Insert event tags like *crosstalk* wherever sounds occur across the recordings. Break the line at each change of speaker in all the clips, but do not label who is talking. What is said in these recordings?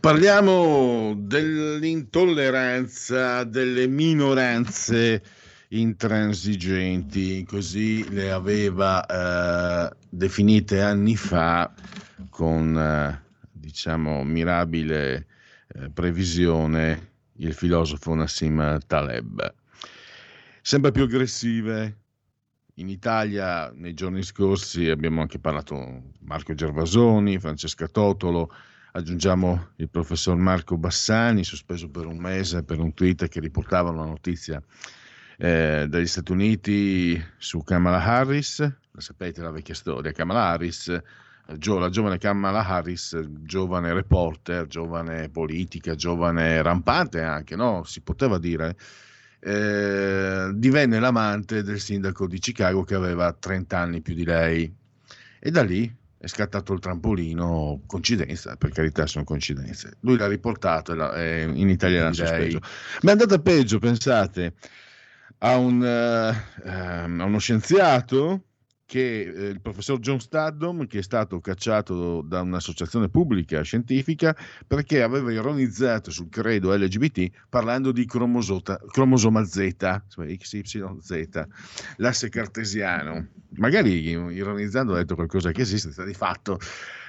Parliamo dell'intolleranza delle minoranze intransigenti, così le aveva eh, definite anni fa con eh, diciamo mirabile eh, previsione il filosofo Nassim Taleb. Sempre più aggressive. In Italia nei giorni scorsi abbiamo anche parlato Marco Gervasoni, Francesca Totolo, aggiungiamo il professor Marco Bassani, sospeso per un mese per un tweet che riportava una notizia eh, dagli Stati Uniti su Kamala Harris, la sapete la vecchia storia, Kamala Harris, eh, la giovane Kamala Harris, giovane reporter, giovane politica, giovane rampante anche, no? si poteva dire, eh, divenne l'amante del sindaco di Chicago che aveva 30 anni più di lei e da lì è scattato il trampolino, coincidenza, per carità sono coincidenze. Lui l'ha riportato e in Italia l'ha sospeso. Ma è andata peggio, pensate, a, un, uh, a uno scienziato che eh, il professor John Staddom, che è stato cacciato da un'associazione pubblica scientifica perché aveva ironizzato sul credo LGBT parlando di cromosoma Z, XYZ, l'asse cartesiano. Magari ironizzando ha detto qualcosa che esiste, sta di fatto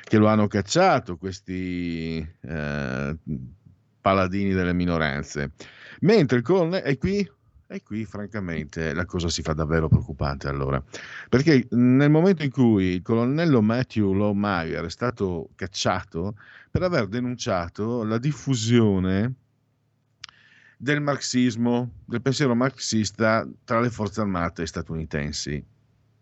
che lo hanno cacciato questi eh, paladini delle minoranze. Mentre il colonnello, è qui e qui, francamente, la cosa si fa davvero preoccupante allora. Perché nel momento in cui il colonnello Matthew Lawmeyer è stato cacciato per aver denunciato la diffusione del marxismo, del pensiero marxista tra le forze armate statunitensi.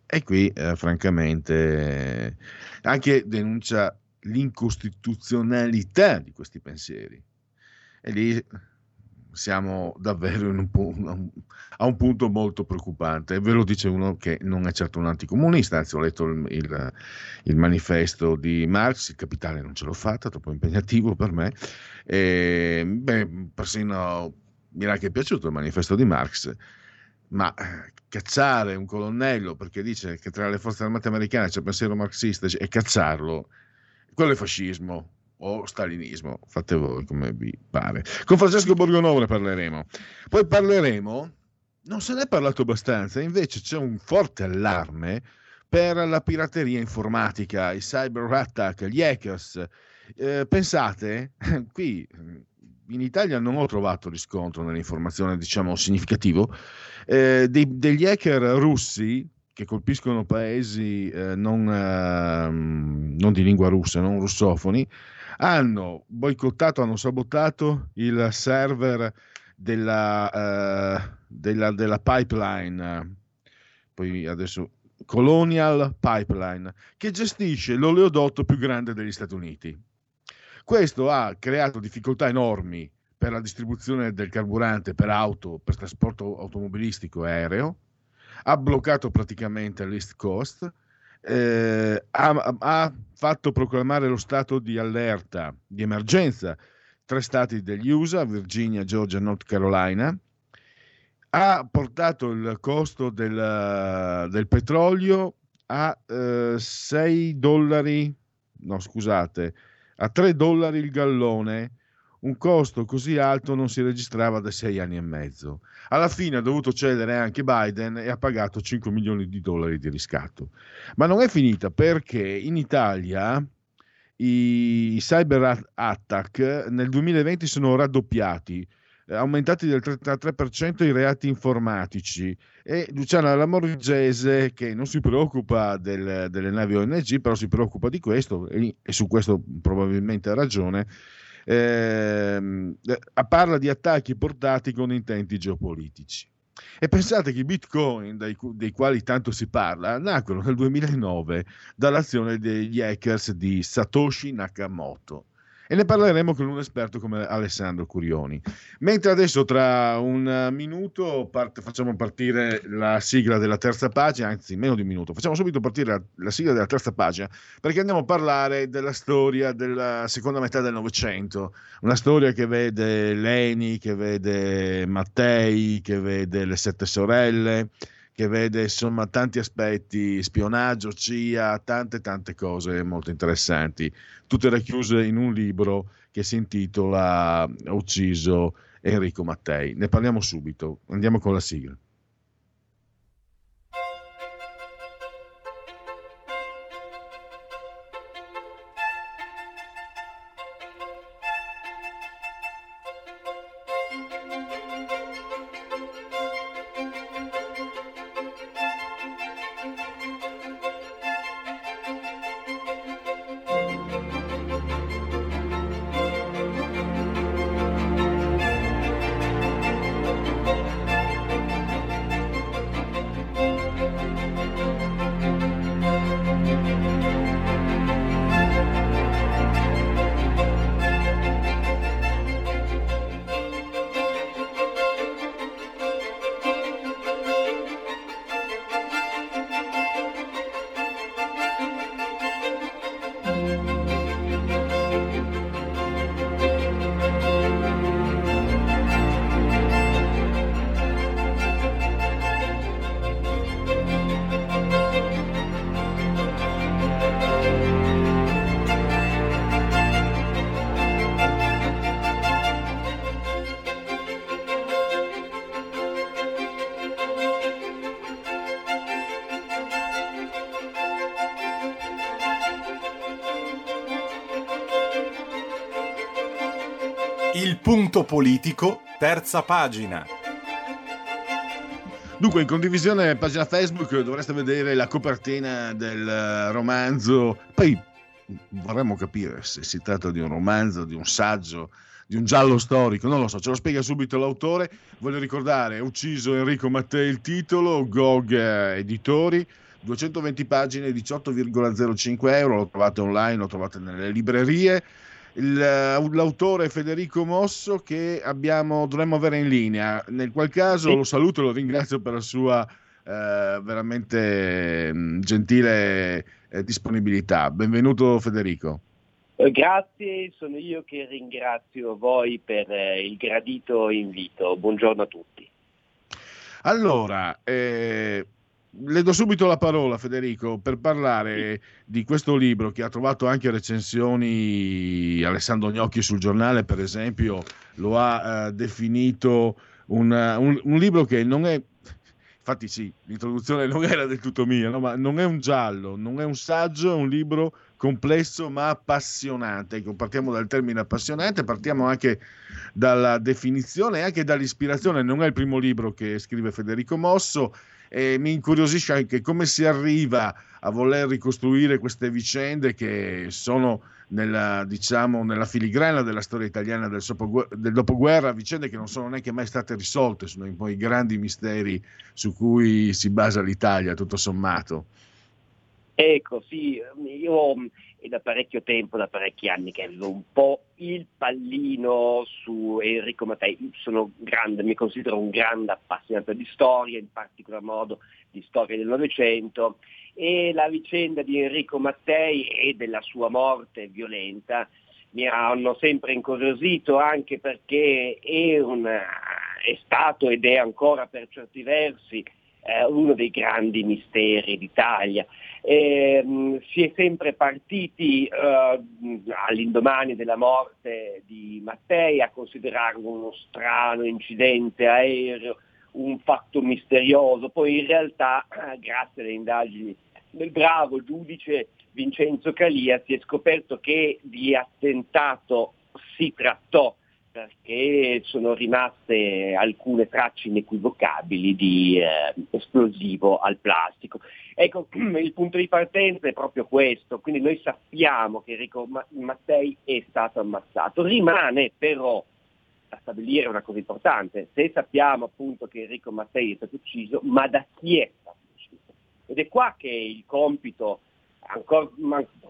E qui, eh, francamente, anche denuncia l'incostituzionalità di questi pensieri. E lì siamo davvero un, a un punto molto preoccupante. Ve lo dice uno che non è certo un anticomunista, anzi ho letto il, il, il manifesto di Marx, il capitale non ce l'ho fatta, troppo impegnativo per me. E, beh, persino mi era anche piaciuto il manifesto di Marx, ma cacciare un colonnello perché dice che tra le forze armate americane c'è pensiero marxista e cacciarlo, quello è fascismo o stalinismo, fate voi come vi pare. Con Francesco Borgonovo ne parleremo. Poi parleremo, non se ne è parlato abbastanza, invece c'è un forte allarme per la pirateria informatica, i cyber attack, gli hackers. Eh, pensate, *laughs* qui in Italia non ho trovato riscontro nell'informazione, diciamo, significativo, eh, dei, degli hacker russi che colpiscono paesi eh, non, eh, non, di lingua russa, non russofoni, hanno boicottato, hanno sabotato il server della, uh, della, della pipeline, poi adesso Colonial Pipeline, che gestisce l'oleodotto più grande degli Stati Uniti. Questo ha creato difficoltà enormi per la distribuzione del carburante per auto, per trasporto automobilistico e aereo, ha bloccato praticamente l'East Coast, eh, ha, ha, fatto proclamare lo stato di allerta, di emergenza, tre stati degli USA, Virginia, Georgia e North Carolina, ha portato il costo del, del petrolio a eh, 6 dollari, no scusate, a 3 dollari il gallone, un costo così alto non si registrava da sei anni e mezzo. Alla fine ha dovuto cedere anche Biden e ha pagato 5 milioni di dollari di riscatto. Ma non è finita perché in Italia i cyber attack nel 2020 sono raddoppiati. aumentati del 33% i reati informatici e Luciana Lamorigese che non si preoccupa del, delle navi ONG però si preoccupa di questo e, e su questo probabilmente ha ragione eh, parla di attacchi portati con intenti geopolitici. E pensate che i bitcoin, dai, dei quali tanto si parla, nacquero nel 2009 dall'azione degli hackers di Satoshi Nakamoto e ne parleremo con un esperto come Alessandro Curioni. Mentre adesso tra un minuto parte, facciamo partire la sigla della terza pagina, anzi meno di un minuto, facciamo subito partire la, la, sigla della terza pagina perché andiamo a parlare della storia della seconda metà del Novecento, una storia che vede Leni, che vede Mattei, che vede le sette sorelle che vede insomma tanti aspetti, spionaggio, CIA, tante tante cose molto interessanti, tutte racchiuse in un libro che si intitola Ucciso Enrico Mattei. Ne parliamo subito, andiamo con la sigla.
Punto politico, terza pagina.
Dunque, in condivisione pagina Facebook dovreste vedere la copertina del romanzo. Poi vorremmo capire se si tratta di un romanzo, di un saggio, di un giallo storico, non lo so, ce lo spiega subito l'autore. Voglio ricordare, ucciso Enrico Mattei il titolo, GOG Editori. 220 pagine, 18,05 euro, lo trovate online, lo trovate nelle librerie il, eh, l'autore Federico Mosso che abbiamo, dovremmo avere in linea, nel qual caso lo saluto e lo ringrazio per la sua eh, veramente mm, gentile eh, disponibilità. Benvenuto Federico.
Eh, grazie, sono io che ringrazio voi per eh, il gradito invito. Buongiorno a tutti.
Allora, eh, le do subito la parola, Federico, per parlare di questo libro che ha trovato anche recensioni. Alessandro Gnocchi sul giornale, per esempio, lo ha eh, definito un, un, un, libro che non è. Infatti, sì, l'introduzione non era del tutto mia, no? ma non è un giallo, non è un saggio, è un libro complesso ma appassionante. Ecco, partiamo dal termine appassionante, partiamo anche dalla definizione e anche dall'ispirazione. Non è il primo libro che scrive Federico Mosso e mi incuriosisce anche come si arriva a voler ricostruire queste vicende che sono nella, diciamo, nella filigrana della storia italiana del, del, dopoguerra, vicende che non sono neanche mai state risolte, sono i grandi misteri su cui si basa l'Italia, tutto sommato.
Ecco, sì, io è da parecchio tempo, da parecchi anni che avevo un po' il pallino su Enrico Mattei. Sono grande, mi considero un grande appassionato di storia, in particolar modo di storia del Novecento e la vicenda di Enrico Mattei e della sua morte violenta mi hanno sempre incuriosito anche perché è, una, è stato ed è ancora per certi versi eh, uno dei grandi misteri d'Italia. Eh, si è sempre partiti eh, all'indomani della morte di Mattei a considerarlo uno strano incidente aereo, un fatto misterioso, poi in realtà *clears throat* grazie alle indagini del bravo giudice Vincenzo Calia si è scoperto che di attentato si trattò perché sono rimaste alcune tracce inequivocabili di eh, esplosivo al plastico. Ecco, *clears throat* il punto di partenza è proprio questo, quindi noi sappiamo che Enrico Mattei è stato ammazzato, rimane però a stabilire una cosa importante, se sappiamo appunto che Enrico Mattei è stato ucciso, ma da chi è stato ucciso? Ed è qua che il compito ancora,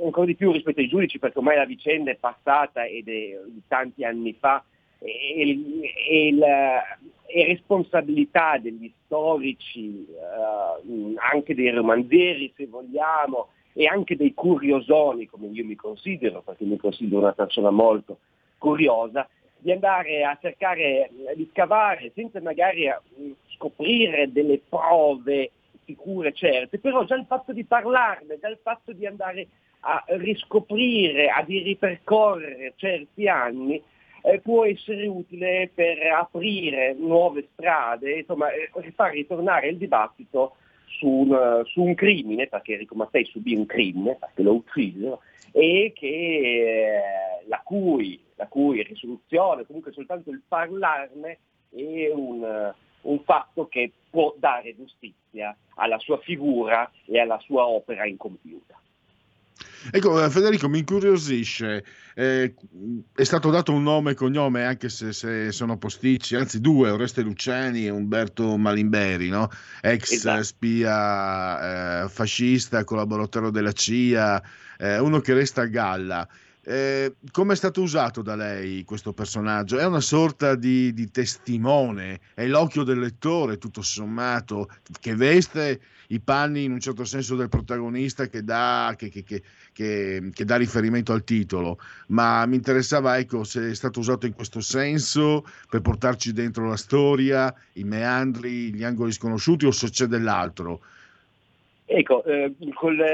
ancora di più rispetto ai giudici, perché ormai la vicenda è passata ed è tanti anni fa, e, e, la, e responsabilità degli storici, eh, anche dei romanzieri se vogliamo, e anche dei curiosoni, come io mi considero, perché mi considero una persona molto curiosa, di andare a cercare di scavare senza magari scoprire delle prove sicure, certe, però già il fatto di parlarne, già il fatto di andare a riscoprire, a ripercorrere certi anni, eh, può essere utile per aprire nuove strade, insomma, eh, far ritornare il dibattito su un, su un, crimine, perché Enrico Mattei subì un crimine, perché lo ucciso, e che, eh, la, cui, la cui risoluzione, comunque soltanto il parlarne, è un, un fatto che può dare giustizia alla sua figura e alla sua opera incompiuta.
Ecco, eh, Federico, mi incuriosisce, eh, è stato dato un nome e cognome, anche se, se, sono posticci, anzi due, Oreste Luciani e Umberto Malimberi, no? ex esatto. spia eh, fascista, collaboratore della CIA, eh, uno che resta a galla. Eh, come è stato usato da lei questo personaggio? È una sorta di, di, testimone, è l'occhio del lettore tutto sommato, che veste i panni in un certo senso del protagonista che dà, che, che, che, dà riferimento al titolo, ma mi interessava ecco, se è stato usato in questo senso per portarci dentro la storia, i meandri, gli angoli sconosciuti o se c'è dell'altro.
Ecco, eh,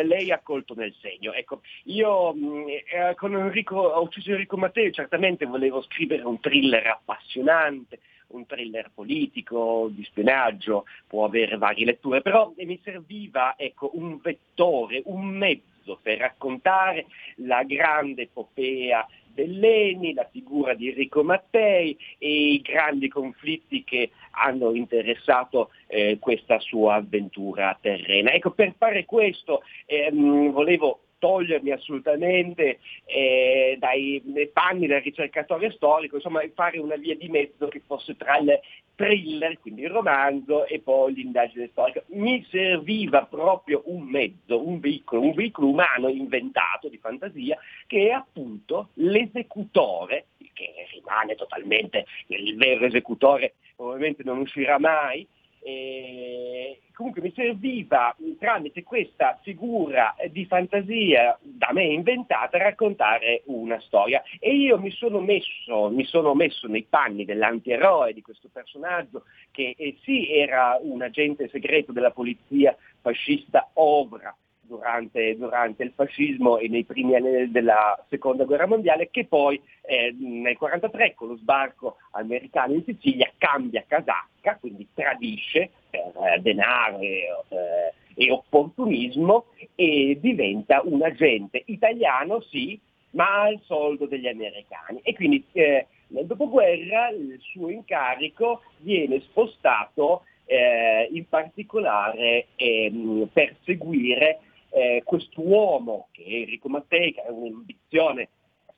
lei ha colto nel segno. Ecco, io mh, eh, con Enrico, ho ucciso Enrico Matteo, certamente volevo scrivere un thriller appassionante, un thriller politico, di spionaggio, può avere varie letture, però mi serviva ecco, un vettore, un mezzo per raccontare la grande epopea Belleni, la figura di Enrico Mattei e i grandi conflitti che hanno interessato eh, questa sua avventura terrena. Ecco, per fare questo ehm, volevo togliermi assolutamente eh, dai panni del ricercatore storico, insomma fare una via di mezzo che fosse tra il thriller, quindi il romanzo, e poi l'indagine storica. Mi serviva proprio un mezzo, un veicolo, un veicolo umano inventato di fantasia che è appunto l'esecutore, che rimane totalmente il vero esecutore, ovviamente non uscirà mai, e comunque mi serviva tramite questa figura di fantasia da me inventata raccontare una storia. E io mi sono messo, mi sono messo nei panni dell'antieroe di questo personaggio che eh, sì era un agente segreto della polizia fascista Obra durante, durante, il fascismo e nei primi anni della seconda guerra mondiale, che poi eh, nel 1943 con lo sbarco americano in Sicilia cambia casacca, quindi tradisce per eh, denaro e, eh, e opportunismo e diventa un agente italiano, sì, ma al soldo degli americani. E quindi eh, nel dopoguerra il suo incarico viene spostato eh, in particolare ehm, per seguire eh, quest'uomo che è Enrico Mattei, che ha un'ambizione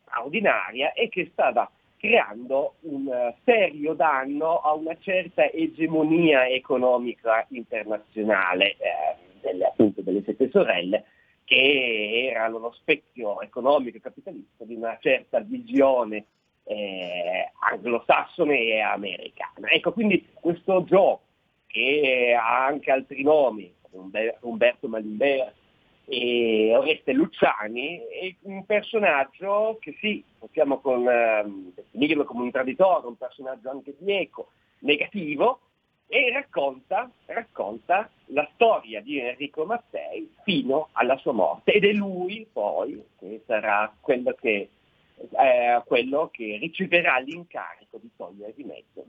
straordinaria e che stava creando un uh, serio danno a una certa egemonia economica internazionale eh, delle, appunto, delle sette sorelle che erano lo specchio economico e capitalista di una certa visione eh, anglosassone e americana. Ecco, quindi questo gioco che ha anche altri nomi, Umberto Malimberti, e Oreste Luciani è un personaggio che sì, possiamo con, eh, definirlo come un traditore, un personaggio anche bieco, negativo, e racconta, racconta, la storia di Enrico Mattei fino alla sua morte ed è lui poi che sarà quello che eh, quello che riceverà l'incarico di togliere di mezzo.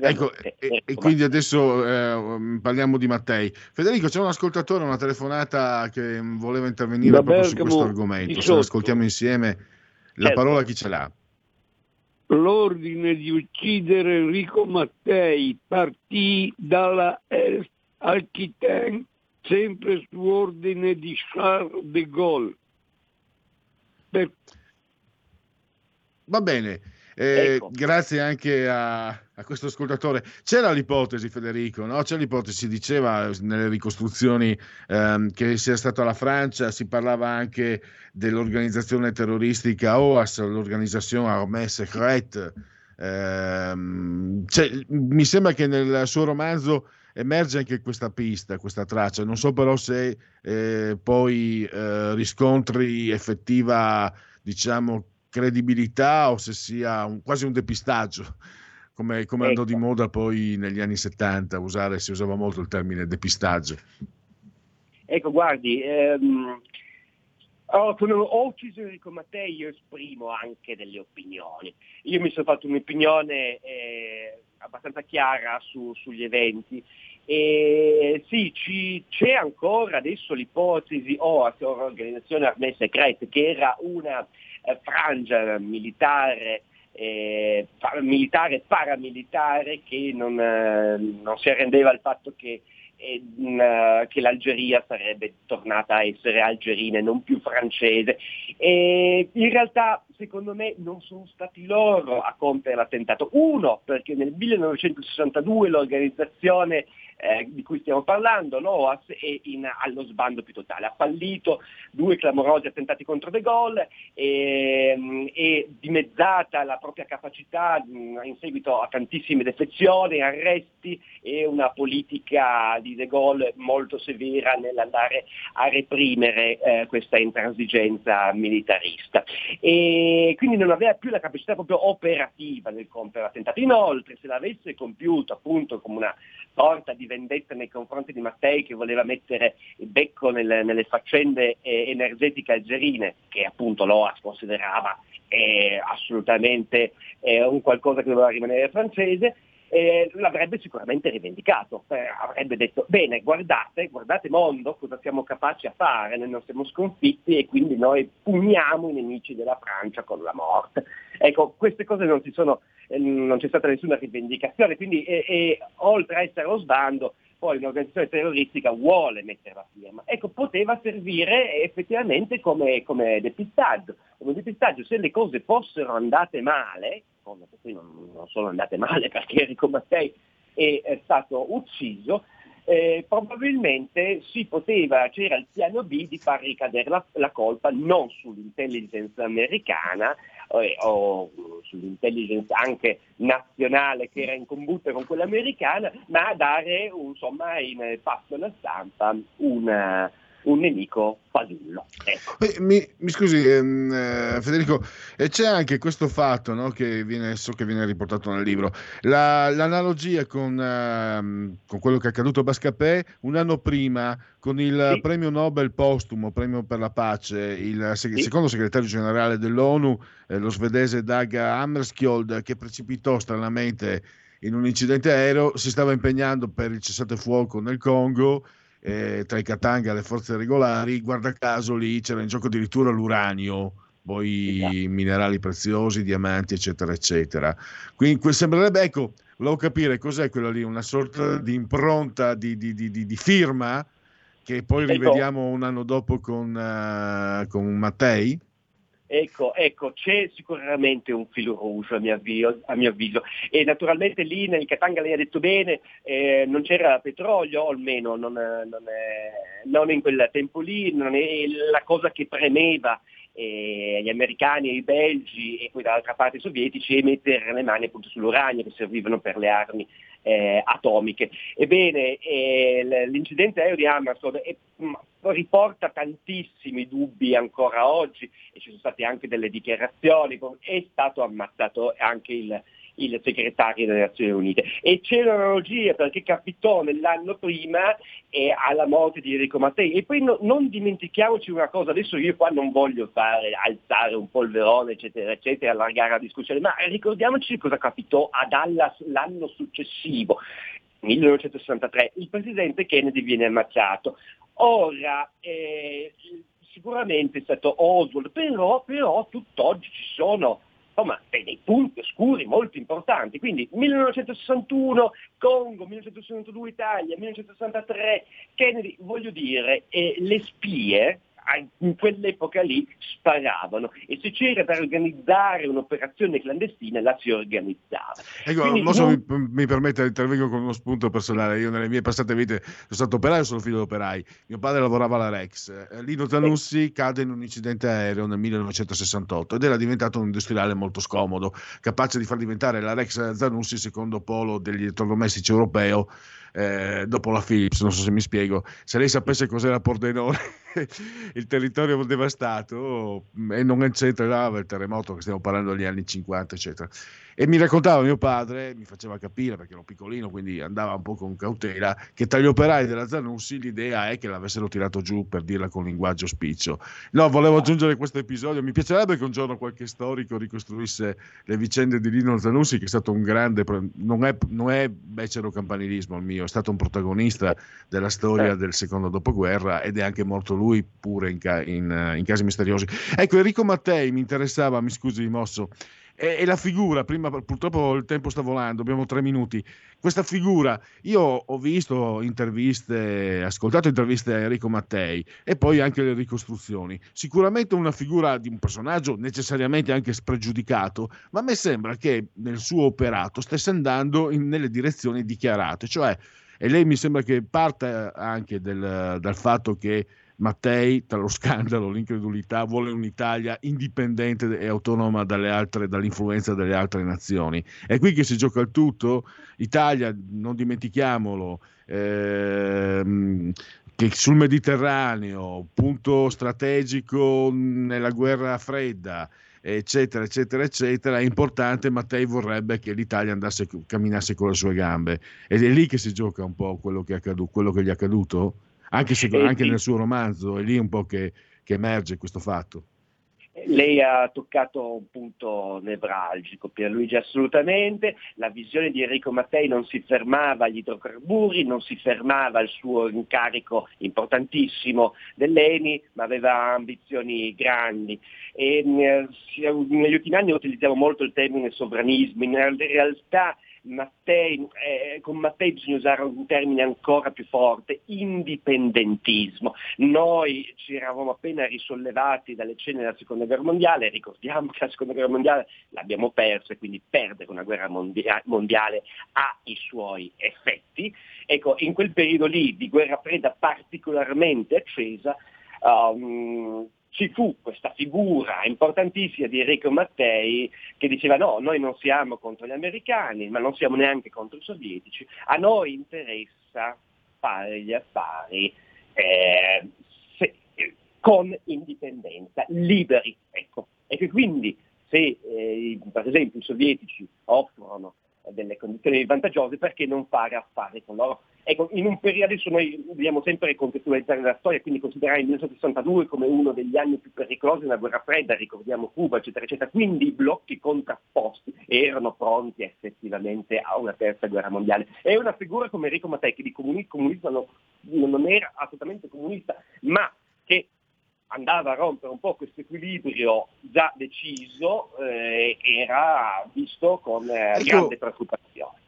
Ecco, e, e, quindi adesso eh, parliamo di Mattei. Federico, c'è un ascoltatore, una telefonata che voleva intervenire da proprio Bergamo, su questo argomento. Se ascoltiamo insieme la certo. parola chi ce l'ha?
l'ordine di uccidere Enrico Mattei partì dalla Est Aquitaine sempre su ordine di Charles de Gaulle.
Per... Va bene, eh, ecco. grazie anche a, a, questo ascoltatore. C'era l'ipotesi, Federico, no? c'è l'ipotesi, si diceva nelle ricostruzioni ehm, che sia stata la Francia, si parlava anche dell'organizzazione terroristica OAS, l'organizzazione Armée Secrète. Ehm, mi sembra che nel suo romanzo emerge anche questa pista, questa traccia. Non so però se eh, poi eh, riscontri effettiva, diciamo, credibilità o se sia un, quasi un depistaggio, come, come ecco. andò di ecco. moda poi negli anni 70, usare, si usava molto il termine depistaggio.
Ecco, guardi, ehm, Oh, come ho ucciso Enrico Mattei io esprimo anche delle opinioni. Io mi sono fatto un'opinione eh, abbastanza chiara su, sugli eventi e sì, ci, c'è ancora adesso l'ipotesi o oh, organizzazione armée secrète che era una eh, frangia militare eh, militare paramilitare che non, eh, non si arrendeva al fatto che uh, che l'Algeria sarebbe tornata a essere algerina e non più francese. E in realtà secondo me non sono stati loro a compiere l'attentato. Uno, perché nel 1962 l'organizzazione eh, di cui stiamo parlando, l'OAS, è in, allo sbando più totale. Ha fallito due clamorosi attentati contro De Gaulle e, mm, e dimezzata la propria capacità in seguito a tantissime defezioni, arresti e una politica di De Gaulle molto severa nell'andare a reprimere eh, questa intransigenza militarista. E quindi non aveva più la capacità proprio operativa nel compiere l'attentato. Inoltre, se l'avesse compiuto appunto come una sorta di vendetta nei confronti di Mattei che voleva mettere il becco nelle, nelle faccende eh, energetiche algerine, che appunto l'OAS considerava eh, assolutamente eh, un qualcosa che doveva rimanere francese, eh, l'avrebbe sicuramente rivendicato, eh, avrebbe detto bene guardate, guardate mondo cosa siamo capaci a fare, noi non siamo sconfitti e quindi noi puniamo i nemici della Francia con la morte. Ecco, queste cose non, sono, eh, non c'è stata nessuna rivendicazione, quindi oltre a essere lo sbando poi un'organizzazione terroristica vuole mettere la firma. Ecco, poteva servire effettivamente come, come depistaggio, come depistaggio se le cose fossero andate male, come qui non, non sono andate male *laughs* perché Enrico Mattei è, stato ucciso, eh, probabilmente si poteva, c'era il piano B di far ricadere la, la colpa non sull'intelligence americana eh, o sull'intelligence anche nazionale che era in combutta con quella americana, ma dare insomma in passo alla stampa una, un nemico fasullo. Ecco.
Mi, mi, scusi ehm, eh, Federico, e c'è anche questo fatto no, che viene, so che viene riportato nel libro, La, l'analogia con, eh, con, quello che è accaduto a Bascapè un anno prima con il sì. premio Nobel postumo, premio per la pace, il seg- sì. secondo segretario generale dell'ONU, eh, lo svedese Dag Hammarskjöld, che precipitò stranamente in un incidente aereo, si stava impegnando per il cessate fuoco nel Congo eh, tra i Katanga e le forze regolari, guarda caso lì c'era in gioco addirittura l'uranio, poi esatto. minerali preziosi, diamanti, eccetera, eccetera. Quindi sembrerebbe, ecco, volevo capire cos'è quella lì, una sorta di impronta, di, di, di, di firma che poi ecco. rivediamo un anno dopo con, uh, con Mattei?
Ecco, ecco, c'è sicuramente un filo rouge a mio, avvio, a mio avviso. E naturalmente lì nel Katanga lei ha detto bene, eh, non c'era petrolio, o almeno non, non, è, non, in quel tempo lì, non è la cosa che premeva eh, gli americani e i belgi e poi dall'altra parte i sovietici e mettere le mani appunto sull'uranio che servivano per le armi eh, atomiche. Ebbene, eh, l'incidente aereo di Amazon è, riporta tantissimi dubbi ancora oggi e ci sono state anche delle dichiarazioni, è stato ammazzato anche il, il segretario delle Nazioni Unite. E c'è un'analogia perché capitò nell'anno prima eh, alla morte di Enrico Mattei. E poi no, non dimentichiamoci una cosa, adesso io qua non voglio fare, alzare un polverone, eccetera, eccetera, allargare la discussione, ma ricordiamoci cosa capitò a Dallas l'anno successivo. 1963 il presidente Kennedy viene ammazzato. Ora, eh, sicuramente è stato Oswald, però, però tutt'oggi ci sono insomma, dei punti oscuri molto importanti. Quindi 1961 Congo, 1962 Italia, 1963 Kennedy, voglio dire, eh, le spie in quell'epoca lì sparavano e se c'era da organizzare un'operazione clandestina la si organizzava.
Ecco, Quindi, non... mi, mi permette, intervengo con uno spunto personale. Io nelle mie passate vite sono stato operaio, sono figlio di operai. Mio padre lavorava alla Rex. Eh, Lino Zanussi eh. cade in un incidente aereo nel 1968 ed era diventato un industriale molto scomodo, capace di far diventare la Rex Zanussi secondo polo degli elettrodomestici europeo eh, dopo la Philips, non so se mi spiego, se lei sapesse cos'era Pordenone, *laughs* il territorio devastato e non c'entrava il terremoto che stiamo parlando degli anni 50, eccetera. E mi raccontava mio padre, mi faceva capire perché ero piccolino, quindi andava un po' con cautela, che tra gli operai della Zanussi l'idea è che l'avessero tirato giù per dirla con linguaggio spiccio. No, volevo aggiungere questo episodio. Mi piacerebbe che un giorno qualche storico ricostruisse le vicende di Lino Zanussi, che è stato un grande, non è, non è becero campanilismo il mio, è stato un protagonista della storia del secondo dopoguerra ed è anche morto lui pure in, in, in casi misteriosi. Ecco, Enrico Mattei mi interessava, mi scusi Mosso, e, e, la figura, prima purtroppo il tempo sta volando, abbiamo tre minuti. Questa figura, io ho visto interviste, ascoltato interviste a Enrico Mattei e poi anche le ricostruzioni. Sicuramente una figura di un personaggio necessariamente anche spregiudicato, ma a me sembra che nel suo operato stesse andando in, nelle direzioni dichiarate, cioè, e lei mi sembra che parta anche del, dal fatto che Mattei, tra lo scandalo, l'incredulità, vuole un'Italia indipendente e autonoma altre, dall'influenza delle altre nazioni. È qui che si gioca il tutto. Italia, non dimentichiamolo, ehm, che sul Mediterraneo, punto strategico nella guerra fredda, eccetera, eccetera, eccetera, è importante. Mattei vorrebbe che l'Italia andasse, camminasse con le sue gambe. Ed è lì che si gioca un po' quello che, accaduto, quello che gli è accaduto anche, se, anche nel suo romanzo, è lì un po' che, che emerge questo fatto.
Lei ha toccato un punto nevralgico, Pierluigi, assolutamente. La visione di Enrico Mattei non si fermava agli idrocarburi, non si fermava al suo incarico importantissimo dell'ENI, ma aveva ambizioni grandi. E, eh, negli ultimi anni utilizziamo molto il termine sovranismo, in realtà Mattei, eh, con Mattei bisogna usare un termine ancora più forte, indipendentismo. Noi ci eravamo appena risollevati dalle cene della seconda guerra mondiale, ricordiamo che la seconda guerra mondiale l'abbiamo persa e quindi perdere una guerra mondia- mondiale ha i suoi effetti. Ecco, in quel periodo lì di guerra fredda particolarmente accesa, um, ci fu questa figura importantissima di Enrico Mattei che diceva no, noi non siamo contro gli americani, ma non siamo neanche contro i sovietici, a noi interessa fare gli affari eh, se, con indipendenza, liberi. Ecco. E che quindi se eh, per esempio i sovietici offrono delle condizioni vantaggiose, perché non fare affari con loro? Ecco, in un periodo adesso noi dobbiamo sempre contestualizzare la storia, quindi considerare il 1962 come uno degli anni più pericolosi della guerra fredda, ricordiamo Cuba, eccetera, eccetera. Quindi i blocchi contrapposti erano pronti effettivamente a una terza guerra mondiale. E una figura come Enrico Mattei, che di comunista non, non era assolutamente comunista, ma che andava a rompere un po' questo equilibrio già deciso, eh, era visto con eh, grande preoccupazione.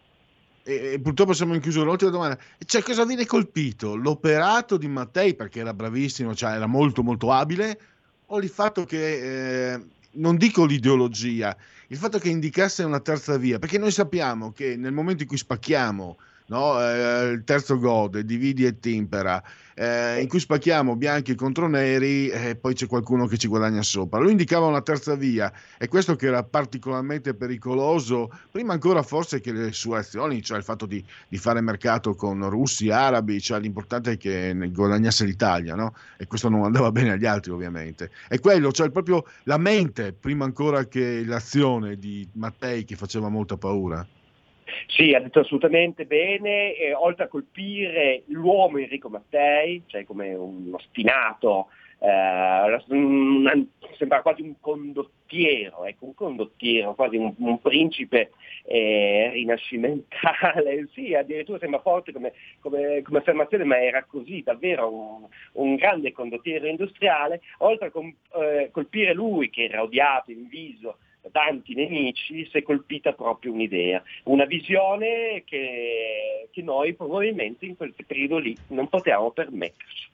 E, purtroppo siamo in chiusura. L'ultima domanda, cioè cosa viene colpito? L'operato di Mattei, perché era bravissimo, cioè era molto molto abile, o il fatto che, eh, non dico l'ideologia, il fatto che indicasse una terza via? Perché noi sappiamo che nel momento in cui spacchiamo no? eh, il terzo gode, dividi e timpera, eh, in cui spacchiamo bianchi contro neri e eh, poi c'è qualcuno che ci guadagna sopra. Lui indicava una terza via e questo che era particolarmente pericoloso, prima ancora forse che le sue azioni, cioè il fatto di, di fare mercato con russi, arabi, cioè l'importante è che guadagnasse l'Italia, no? e questo non andava bene agli altri ovviamente. E quello, cioè proprio la mente, prima ancora che l'azione di Mattei che faceva molta paura.
Sì, ha detto assolutamente bene, eh, oltre a colpire l'uomo Enrico Mattei, cioè come uno stinato, eh, un, sembra quasi un condottiero, ecco, un condottiero, quasi un, un principe eh, rinascimentale, *laughs* sì, addirittura sembra forte come, come, come, affermazione, ma era così, davvero un, un grande condottiero industriale, oltre a com, eh, colpire lui che era odiato, inviso da tanti nemici si è colpita proprio un'idea, una visione che, che noi probabilmente in quel periodo lì non potevamo permetterci.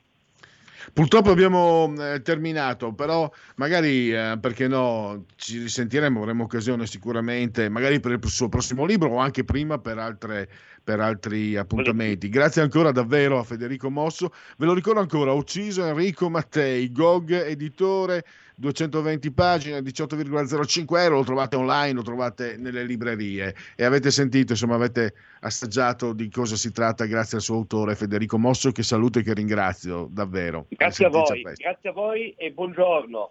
Purtroppo abbiamo eh, terminato, però magari, eh, perché no, ci risentiremo, avremo occasione sicuramente, magari per il suo prossimo libro o anche prima per, altre, per altri appuntamenti. Grazie ancora davvero a Federico Mosso. Ve lo ricordo ancora, ho ucciso Enrico Mattei, GOG editore 220 pagine, 18,05 euro, lo trovate online, lo trovate nelle librerie e avete sentito, insomma avete assaggiato di cosa si tratta grazie al suo autore Federico Mosso che saluto e che ringrazio davvero.
Grazie a voi, grazie a voi e buongiorno.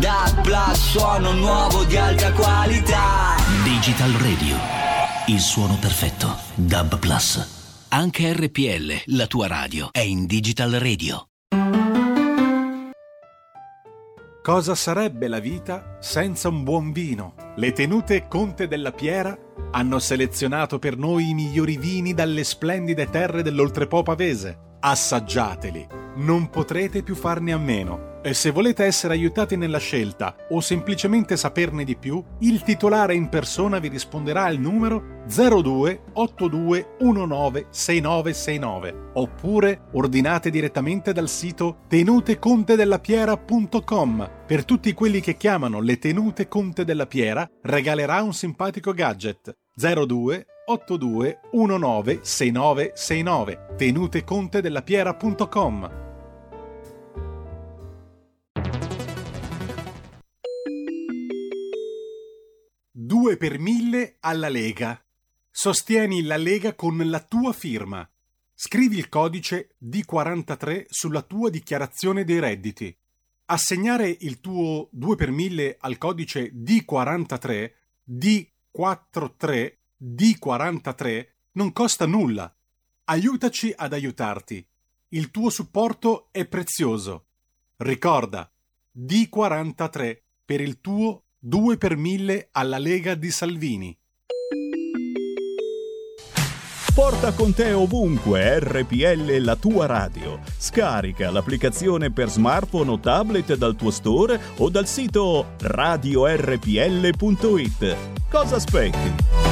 Da Plus suono nuovo di alta qualità
Digital Radio Il suono perfetto DAB Plus Anche RPL, la tua radio, è in Digital Radio
Cosa sarebbe la vita senza un buon vino? Le tenute Conte della Piera hanno selezionato per noi i migliori vini dalle splendide terre dell'Oltrepo pavese. Assaggiateli, non potrete più farne a meno. E se volete essere aiutati nella scelta o semplicemente saperne di più, il titolare in persona vi risponderà al numero 02 82 6969 oppure ordinate direttamente dal sito tenutecontedellapiera.com. Per tutti quelli che chiamano le tenute Conte della Piera regalerà un simpatico gadget 02 82 6969 tenutecontedellapiera.com. 2 per 1000 alla Lega. Sostieni la Lega con la tua firma. Scrivi il codice D43 sulla tua dichiarazione dei redditi. Assegnare il tuo 2 per 1000 al codice D43, D43, D43 non costa nulla. Aiutaci ad aiutarti. Il tuo supporto è prezioso. Ricorda, D43 per il tuo 2 per 1000 alla Lega di Salvini.
Porta con te ovunque RPL la tua radio. Scarica l'applicazione per smartphone o tablet dal tuo store o dal sito radiorpl.it. Cosa aspetti?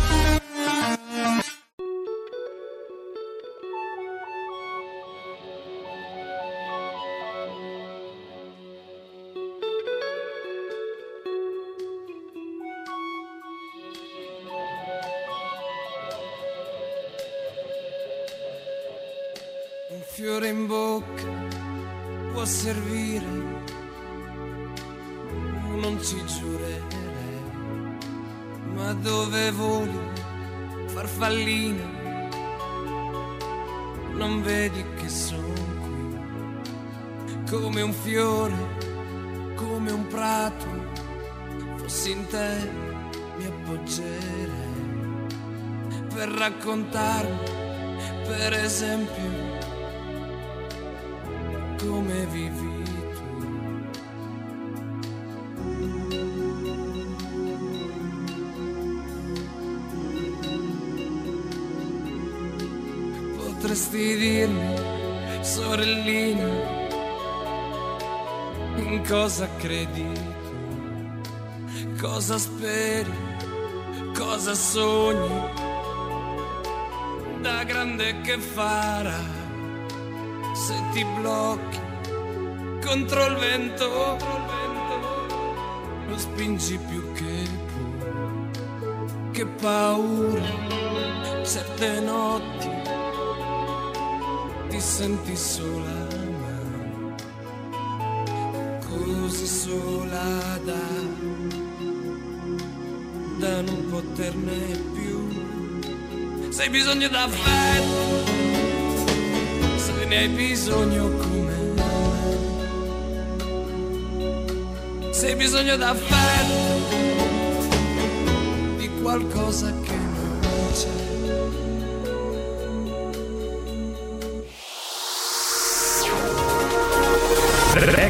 Dove voli farfallina, non vedi che sono qui, come un fiore, come un prato, fossi in te mi appoggerei per raccontarmi, per esempio come vivi Potresti dirmi, sorellina, in cosa credi tu? Cosa speri? Cosa sogni? Da grande che farà? se ti blocchi contro il vento, lo spingi più che puoi. Che paura, certe notti senti sola, ma così sola da, da non poterne più. Se hai bisogno d'affetto, se ne hai bisogno come me. Se hai bisogno d'affetto, di qualcosa che non c'è.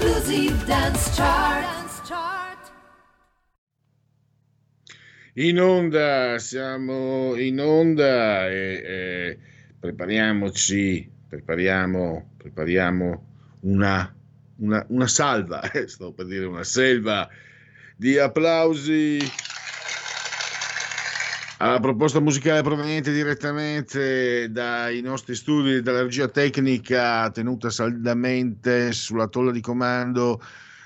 Exclusive Dance Chart.
In onda, siamo in onda e, e prepariamoci, prepariamo, prepariamo una, una, una salva, *laughs* eh, sto per dire una selva di applausi alla proposta musicale proveniente direttamente dai nostri studi dalla regia tecnica tenuta saldamente sulla tolla di comando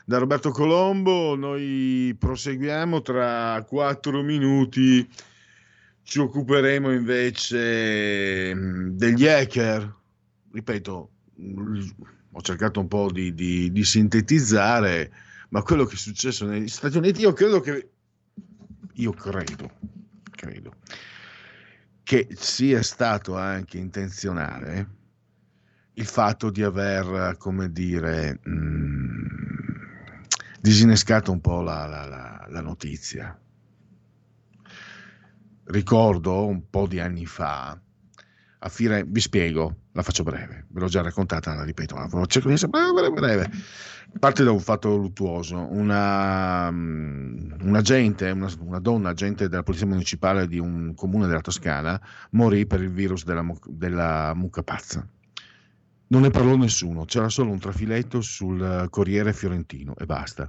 da Roberto Colombo. Noi proseguiamo tra quattro minuti. Ci occuperemo invece mm, degli hacker. Ripeto, mm, ho cercato un po' di, di, di sintetizzare, ma quello che è successo negli Stati Uniti, io credo che. Io credo, credo che sia stato anche intenzionale il fatto di aver, come dire, mh, disinnescato un po' la, la, la, la notizia. Ricordo un po' di anni fa, a Firenze, vi spiego, la faccio breve, ve l'ho già raccontata, la ripeto, ma cerco di essere breve, breve. Parte da un fatto luttuoso, una, un agente, una, una, donna agente della polizia municipale di un comune della Toscana, morì per il virus della, della mucca pazza. Non ne parlò nessuno, c'era solo un trafiletto sul Corriere Fiorentino e basta.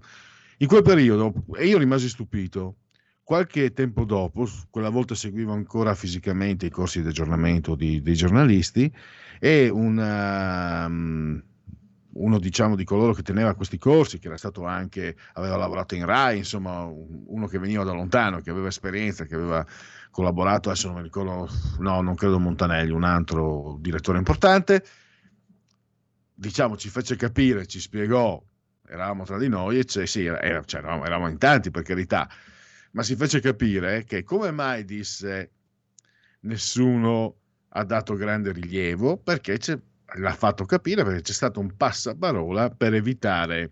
In quel periodo, e io rimasi stupito, qualche tempo dopo, quella volta seguivo ancora fisicamente i corsi di aggiornamento di, dei giornalisti e una, um, uno diciamo di coloro che teneva questi corsi, che era stato anche, aveva lavorato in RAI, insomma uno che veniva da lontano, che aveva esperienza, che aveva collaborato, adesso non mi ricordo, no, non credo Montanelli, un altro direttore importante, diciamo ci fece capire, ci spiegò, eravamo tra di noi, e c'è, sì, era, cioè, eravamo in tanti per carità, ma si fece capire che come mai disse nessuno ha dato grande rilievo, perché l'ha fatto capire perché c'è stato un passaparola per evitare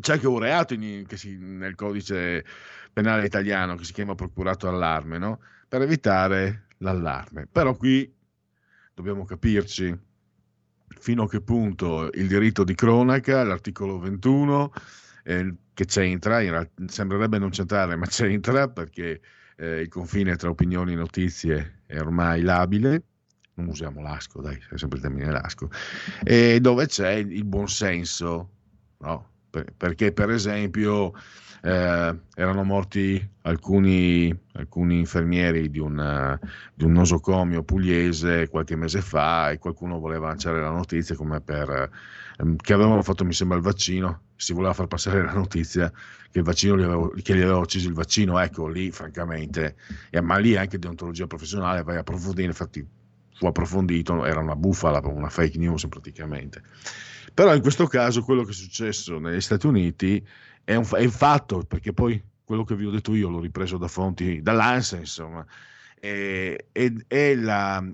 c'è anche un reato in, si, nel codice penale italiano che si chiama procurato allarme, no? per evitare l'allarme. Però qui dobbiamo capirci fino a che punto il diritto di cronaca, l'articolo 21, eh, che c'entra, realtà, sembrerebbe non c'entrare, ma c'entra perché eh, il confine tra opinioni e notizie è ormai labile, non usiamo l'asco, dai, è sempre il termine l'asco, e dove c'è il buonsenso, no? per, perché per esempio eh, erano morti alcuni, alcuni infermieri di, una, di, un nosocomio pugliese qualche mese fa e qualcuno voleva lanciare la notizia come per, ehm, che avevano fatto mi sembra il vaccino, si voleva far passare la notizia che, il vaccino gli aveva, che gli aveva ucciso il vaccino, ecco lì francamente, eh, ma lì anche deontologia professionale vai a approfondire, infatti fu approfondito, era una bufala, una fake news praticamente. Però in questo caso quello che è successo negli Stati Uniti è un, è un fatto, perché poi quello che vi ho detto io l'ho ripreso da fonti, dall'ANSA, insomma, è, è, è la,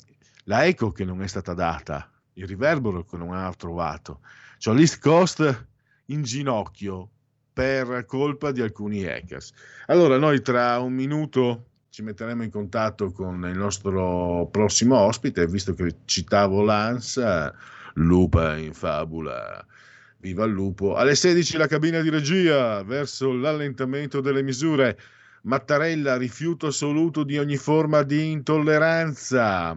la, eco che non è stata data, il riverbero che non ha trovato, cioè l'East Coast in ginocchio per colpa di alcuni hackers. Allora noi tra un minuto ci metteremo in contatto con il nostro prossimo ospite, visto che citavo l'ANSA, Lupa in fabula Viva il lupo. Alle 16 la cabina di regia verso l'allentamento delle misure. Mattarella, rifiuto assoluto di ogni forma di intolleranza.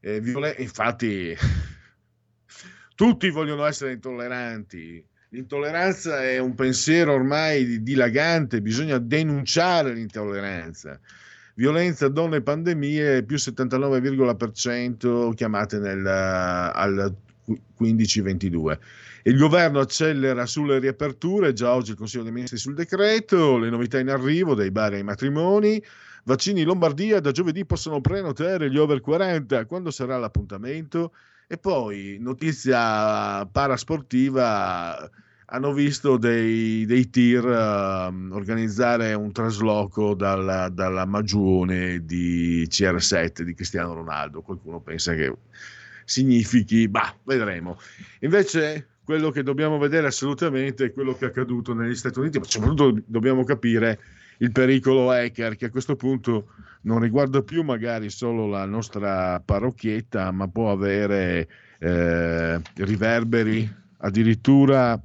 Eh, viole- infatti, *laughs* tutti vogliono essere intolleranti. L'intolleranza è un pensiero ormai dilagante, bisogna denunciare l'intolleranza. Violenza, donne e pandemie più 79,% chiamate nel, al 15-22. Il governo accelera sulle riaperture, già oggi il Consiglio dei Ministri sul decreto, le novità in arrivo dai bar ai matrimoni, vaccini in Lombardia, da giovedì possono prenotare gli over 40, quando sarà l'appuntamento? E poi, notizia parasportiva, hanno visto dei, dei tir uh, organizzare un trasloco dalla, dalla Magione di CR7 di Cristiano Ronaldo. Qualcuno pensa che significhi, bah, vedremo. Invece quello che dobbiamo vedere assolutamente è quello che è accaduto negli Stati Uniti, ma soprattutto dobbiamo capire il pericolo hacker che a questo punto non riguarda più magari solo la nostra parrocchietta, ma può avere eh, riverberi addirittura,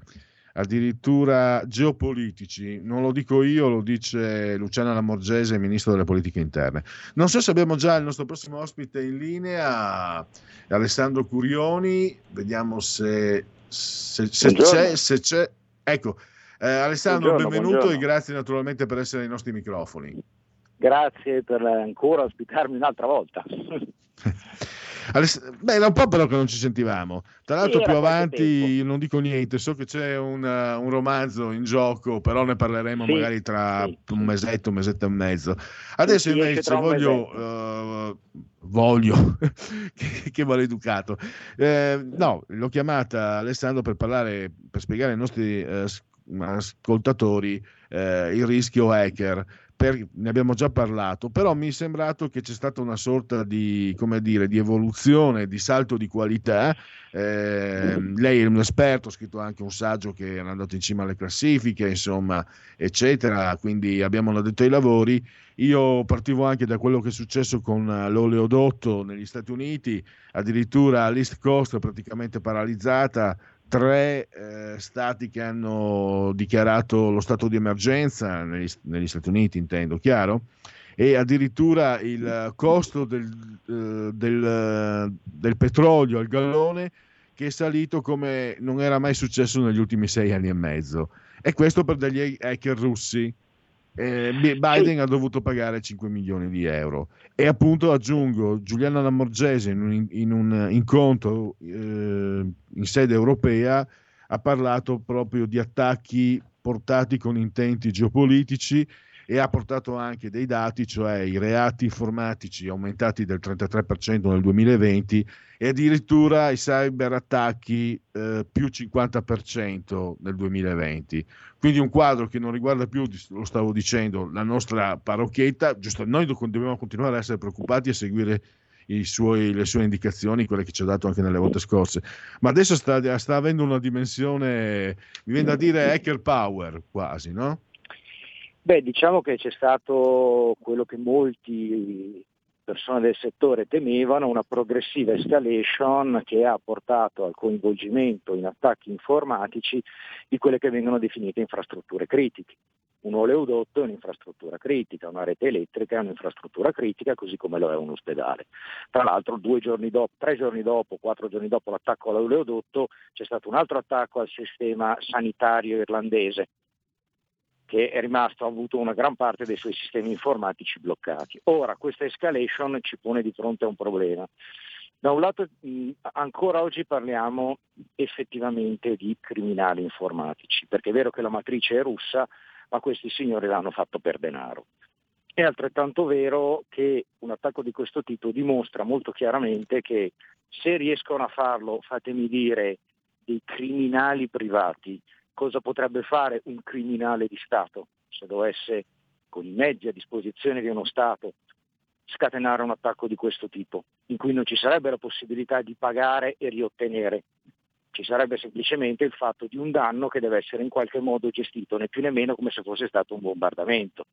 addirittura geopolitici. Non lo dico io, lo dice Luciana Lamorgese, ministro delle politiche interne. Non so se abbiamo già il nostro prossimo ospite in linea, Alessandro Curioni, vediamo se, se, se c'è, se c'è. Ecco, eh, Alessandro,
Buongiorno,
benvenuto
buongiorno.
e grazie naturalmente per essere ai nostri microfoni.
Grazie per ancora ospitarmi un'altra volta. *laughs*
Aless- Beh, era un po' però che non ci sentivamo. Tra l'altro,
Sì,
più avanti non dico niente. So che c'è un, un romanzo in gioco, però ne parleremo
Sì,
magari tra un mesetto, un mesetto e mezzo. Adesso
sì,
invece voglio, uh, voglio, *laughs* che, che maleducato. Eh, no, l'ho chiamata Alessandro per parlare, per spiegare ai nostri eh, as- ascoltatori eh, il rischio hacker. Per- ne abbiamo già parlato, però mi è sembrato che c'è stata una sorta di, come dire, di evoluzione, di salto di qualità. Eh, lei è un esperto, ha scritto anche un saggio che era andato in cima alle classifiche, insomma, eccetera. Quindi abbiamo un addetto ai lavori. Io partivo anche da quello che è successo con l'oleodotto negli Stati Uniti, addirittura l'East Coast praticamente paralizzata, tre eh, stati che hanno dichiarato lo stato di emergenza, negli, negli Stati Uniti intendo, chiaro? E addirittura il costo del, eh, del, del petrolio al gallone che è salito come non era mai successo negli ultimi sei anni e mezzo. E questo per degli hacker russi. Eh, Biden ha dovuto pagare 5 milioni di euro. E appunto aggiungo Giuliana Lamorgese in un, in un incontro eh, in sede europea ha parlato proprio di attacchi portati con intenti geopolitici e ha portato anche dei dati, cioè i reati informatici aumentati del 33% nel 2020 e addirittura i cyberattacchi eh, più 50% nel 2020. Quindi un quadro che non riguarda più, lo stavo dicendo, la nostra parrocchietta, giusto, noi do- dobbiamo continuare a essere preoccupati e seguire suoi- le sue indicazioni, quelle che ci ha dato anche nelle volte scorse, ma adesso sta, sta avendo una dimensione, mi viene da dire hacker power quasi, no?
Beh, diciamo che c'è stato quello che molti persone del settore temevano, una progressiva escalation che ha portato al coinvolgimento in attacchi informatici di quelle che vengono definite infrastrutture critiche. Un oleodotto è un'infrastruttura critica, una rete elettrica è un'infrastruttura critica, così come lo è un ospedale. Tra l'altro giorni dopo, tre giorni dopo, quattro giorni dopo l'attacco all'oleodotto c'è stato un altro attacco al sistema sanitario irlandese che è rimasto, ha avuto una gran parte dei suoi sistemi informatici bloccati. Ora questa escalation ci pone di fronte a un problema. Da un lato ancora oggi parliamo effettivamente di criminali informatici, perché è vero che la matrice è russa, ma questi signori l'hanno fatto per denaro. È altrettanto vero che un attacco di questo tipo dimostra molto chiaramente che se riescono a farlo, fatemi dire, dei criminali privati, cosa potrebbe fare un criminale di Stato se dovesse, con i mezzi a disposizione di uno Stato, scatenare un attacco di questo tipo, in cui non ci sarebbe la possibilità di pagare e riottenere. Ci sarebbe semplicemente il fatto di un danno che deve essere in qualche modo gestito, né più né meno come se fosse stato un bombardamento.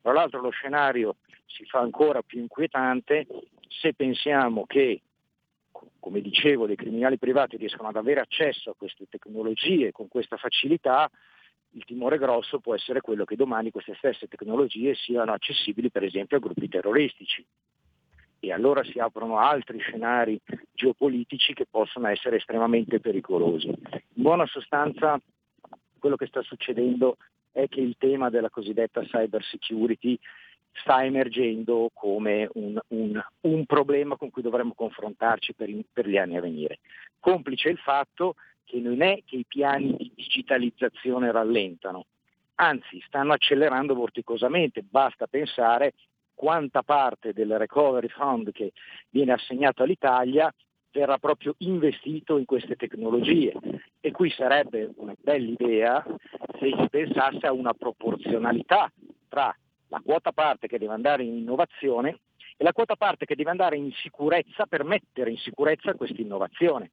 Tra l'altro lo scenario si fa ancora più inquietante se pensiamo che come dicevo, dei criminali privati riescono ad avere accesso a queste tecnologie con questa facilità, il timore grosso può essere quello che domani queste stesse tecnologie siano accessibili per esempio a gruppi terroristici. e allora si aprono altri scenari geopolitici che possono essere estremamente pericolosi. In buona sostanza quello che sta succedendo è che il tema della cosiddetta cyber security sta emergendo come un, un, un problema con cui dovremmo confrontarci per, per gli anni a venire. Complice il fatto che non è che i piani di digitalizzazione rallentano, anzi stanno accelerando vorticosamente, basta pensare quanta parte del recovery fund che viene assegnato all'Italia verrà proprio investito in queste tecnologie e qui sarebbe una bella idea se si pensasse a una proporzionalità tra la quota parte che deve andare in innovazione e la quota parte che deve andare in sicurezza per mettere in sicurezza questa innovazione.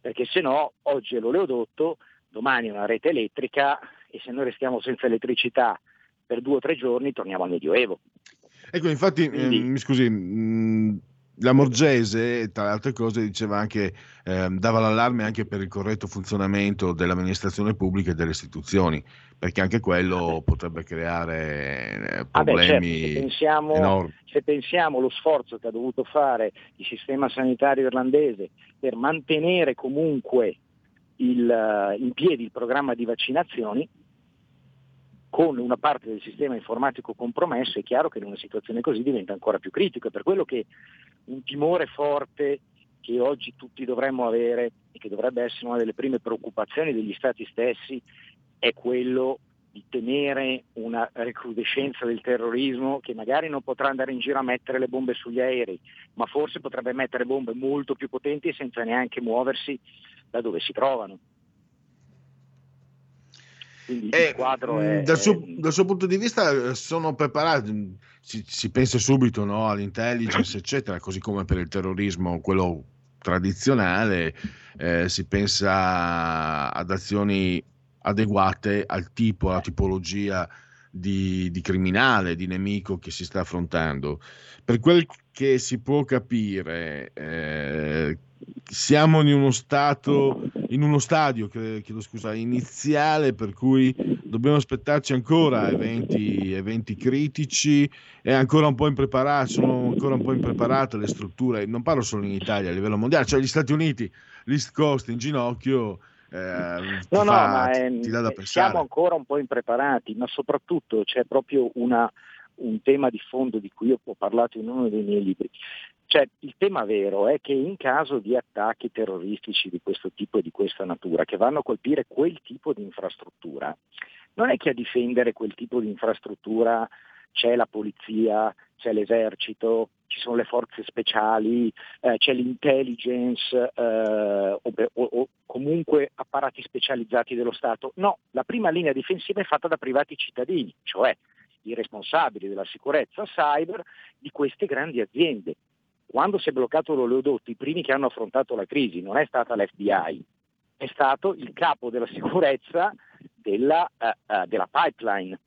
Perché se no oggi è l'oleodotto, domani è una rete elettrica e se noi restiamo senza elettricità per due o tre giorni torniamo al Medioevo.
Ecco, infatti, Quindi, eh, mi scusi, mh, la Morgese, tra le altre cose, diceva anche, eh, dava l'allarme anche per il corretto funzionamento dell'amministrazione pubblica e delle istituzioni, perché anche quello potrebbe creare problemi
ah beh, certo, se, pensiamo,
enormi.
se pensiamo allo sforzo che ha dovuto fare il sistema sanitario irlandese per mantenere comunque il, in piedi il programma di vaccinazioni, con una parte del sistema informatico compromesso, è chiaro che in una situazione così diventa ancora più critico. È per quello che un timore forte che oggi tutti dovremmo avere e che dovrebbe essere una delle prime preoccupazioni degli Stati stessi è quello di temere una recrudescenza del terrorismo che magari non potrà andare in giro a mettere le bombe sugli aerei, ma forse potrebbe mettere bombe molto più potenti senza neanche muoversi da dove si trovano. Quindi
eh, mm,
è...
Dal suo, dal suo, punto di vista eh, sono preparati, si, si pensa subito no, all'intelligence, *laughs* eccetera, così come per il terrorismo, quello tradizionale, eh, si pensa ad azioni adeguate al tipo, alla tipologia di, di, criminale, di nemico che si sta affrontando. Per quel che si può capire, eh, siamo in uno stato, in uno stadio, chiedo scusa, iniziale per cui dobbiamo aspettarci ancora eventi, eventi critici e ancora un po' impreparati, sono ancora un po' impreparate le strutture, non parlo solo in Italia, a livello mondiale, cioè gli Stati Uniti, l'East Coast in ginocchio, eh,
no, no,
fa,
ma è,
ti dà da pensare.
siamo ancora un po' impreparati, ma soprattutto c'è proprio una, un tema di fondo di cui ho parlato in uno dei miei libri. Cioè, il tema vero è che in caso di attacchi terroristici di questo tipo e di questa natura, che vanno a colpire quel tipo di infrastruttura, non è che a difendere quel tipo di infrastruttura c'è la polizia, c'è l'esercito, ci sono le forze speciali, eh, c'è l'intelligence eh, o, o, o, comunque apparati specializzati dello Stato. No, la prima linea difensiva è fatta da privati cittadini, cioè i responsabili della sicurezza cyber di queste grandi aziende. Quando si è bloccato l'oleodotto, i primi che hanno affrontato la crisi non è stata l'FBI, è stato il capo della sicurezza della, uh, uh, della pipeline,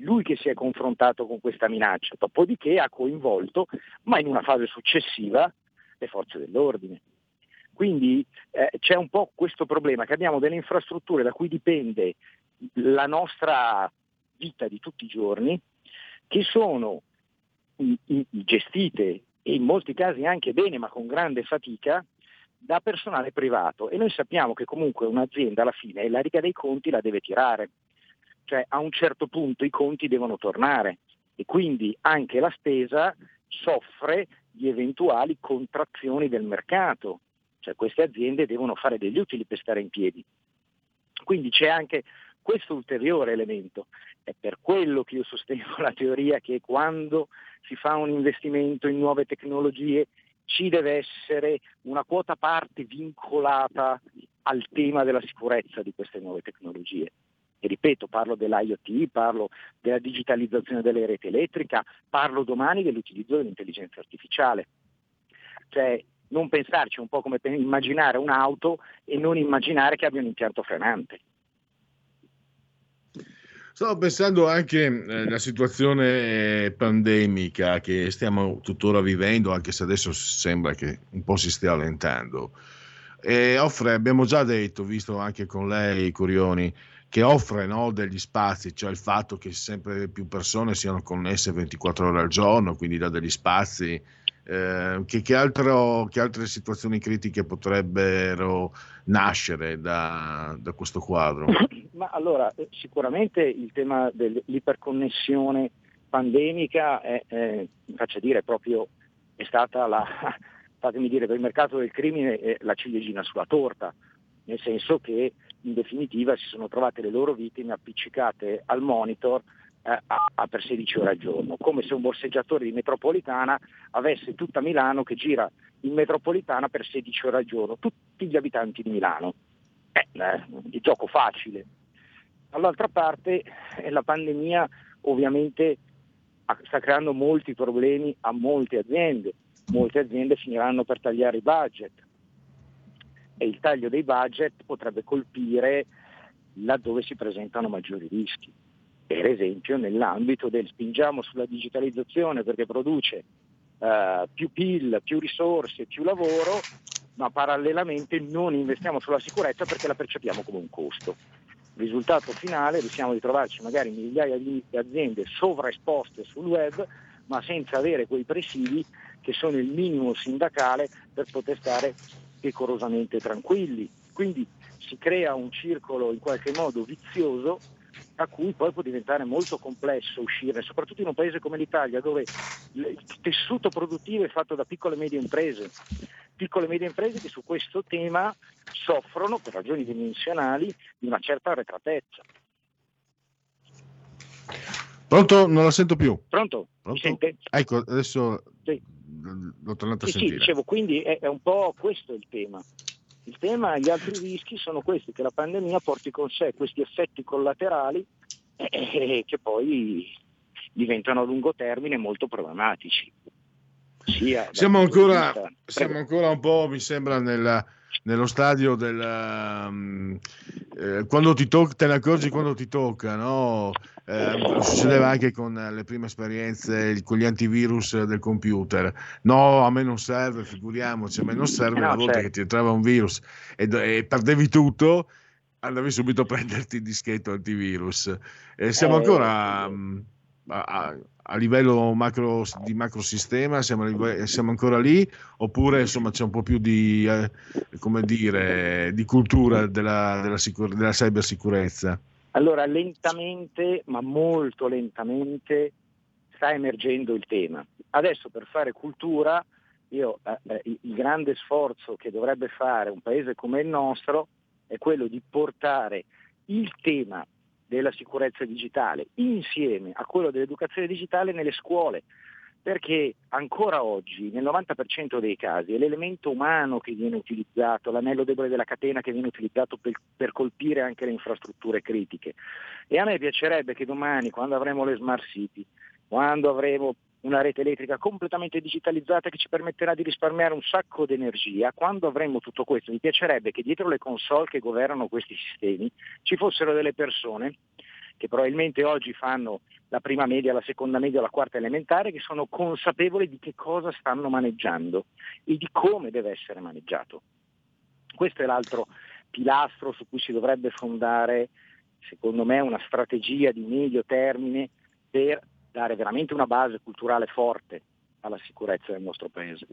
lui che si è confrontato con questa minaccia, dopodiché ha coinvolto, ma in una fase successiva, le forze dell'ordine. Quindi eh, c'è un po' questo problema che abbiamo delle infrastrutture da cui dipende la nostra vita di tutti i giorni, che sono gestite e in molti casi anche bene ma con grande fatica da personale privato e noi sappiamo che comunque un'azienda alla fine la riga dei conti la deve tirare, cioè a un certo punto i conti devono tornare e quindi anche la spesa soffre di eventuali contrazioni del mercato, cioè queste aziende devono fare degli utili per stare in piedi. Quindi c'è anche questo ulteriore elemento. È per quello che io sostengo la teoria che quando si fa un investimento in nuove tecnologie ci deve essere una quota parte vincolata al tema della sicurezza di queste nuove tecnologie. E ripeto, parlo dell'IoT, parlo della digitalizzazione delle reti elettriche, parlo domani dell'utilizzo dell'intelligenza artificiale. Cioè, non pensarci un po' come immaginare un'auto e non immaginare che abbia un impianto frenante.
Stavo pensando anche alla situazione pandemica che stiamo tuttora vivendo, anche se adesso sembra che un po' si stia allentando. E offre, abbiamo già detto, visto anche con lei, Curioni, che offre no, degli spazi, cioè il fatto che sempre più persone siano connesse 24 ore al giorno, quindi dà degli spazi Eh, che, che, altro, che, altre situazioni critiche potrebbero nascere da, da questo quadro? *laughs*
Ma allora, eh, sicuramente il tema dell'iperconnessione pandemica è, è, faccia dire, proprio è stata la, *laughs* fatemi dire, per il mercato del crimine la ciliegina sulla torta, nel senso che in definitiva si sono trovate le loro vittime appiccicate al monitor eh, per 16 ore al giorno, come se un borseggiatore di metropolitana avesse tutta Milano che gira in metropolitana per 16 ore al giorno, tutti gli abitanti di Milano. Eh, eh, il gioco facile. Dall'altra parte eh, la pandemia ovviamente sta creando molti problemi a molte aziende, molte aziende finiranno per tagliare i budget e il taglio dei budget potrebbe colpire laddove si presentano maggiori rischi. Per esempio nell'ambito del spingiamo sulla digitalizzazione perché produce eh, più PIL, più risorse, più lavoro, ma parallelamente non investiamo sulla sicurezza perché la percepiamo come un costo. Risultato finale rischiamo di trovarci magari migliaia di aziende sovraesposte sul web ma senza avere quei presidi che sono il minimo sindacale per poter stare decorosamente tranquilli. Quindi si crea un circolo in qualche modo vizioso a cui poi può diventare molto complesso uscire, soprattutto in un paese come l'Italia dove il tessuto produttivo è fatto da piccole e medie imprese, piccole e medie imprese che su questo tema soffrono per ragioni dimensionali di una certa arretratezza.
Pronto? Non la sento più.
Pronto?
Pronto? sente? Ecco, adesso sì. l'ho tornato a
sì,
sentire.
Sì, dicevo, quindi è, è un po' questo il tema. Il tema gli altri rischi sono questi, che la pandemia porti con sé questi effetti collaterali eh, che poi diventano a lungo termine molto problematici.
Siamo ancora, siamo ancora un po', mi sembra, nella, nello stadio del um, eh, quando ti tocca, te ne accorgi quando ti tocca, no? Eh, succedeva anche con le prime esperienze con gli antivirus del computer. No, a me non serve, figuriamoci, a me non serve no, una volta certo. che ti entrava un virus e, e, perdevi tutto, andavi subito a prenderti il dischetto antivirus. E siamo eh, ancora um, a, a, a, livello macro, di macrosistema, siamo, siamo ancora lì, oppure insomma c'è un po' più di, eh, dire, di cultura della, della, sicur- della cybersicurezza?
Allora, lentamente, ma molto lentamente, sta emergendo il tema. Adesso per fare cultura, io, eh, eh, il grande sforzo che dovrebbe fare un paese come il nostro è quello di portare il tema della sicurezza digitale insieme a quello dell'educazione digitale nelle scuole, perché ancora oggi nel 90% dei casi è l'elemento umano che viene utilizzato, l'anello debole della catena che viene utilizzato per, per, colpire anche le infrastrutture critiche. E a me piacerebbe che domani, quando avremo le smart city, quando avremo una rete elettrica completamente digitalizzata che ci permetterà di risparmiare un sacco di energia, quando avremo tutto questo mi piacerebbe che dietro le console che governano questi sistemi ci fossero delle persone che probabilmente oggi fanno la prima media, la seconda media, la quarta elementare, che sono consapevoli di che cosa stanno maneggiando e di come deve essere maneggiato. Questo è l'altro pilastro su cui si dovrebbe fondare, secondo me, una strategia di medio termine per dare veramente una base culturale forte alla sicurezza del nostro paese.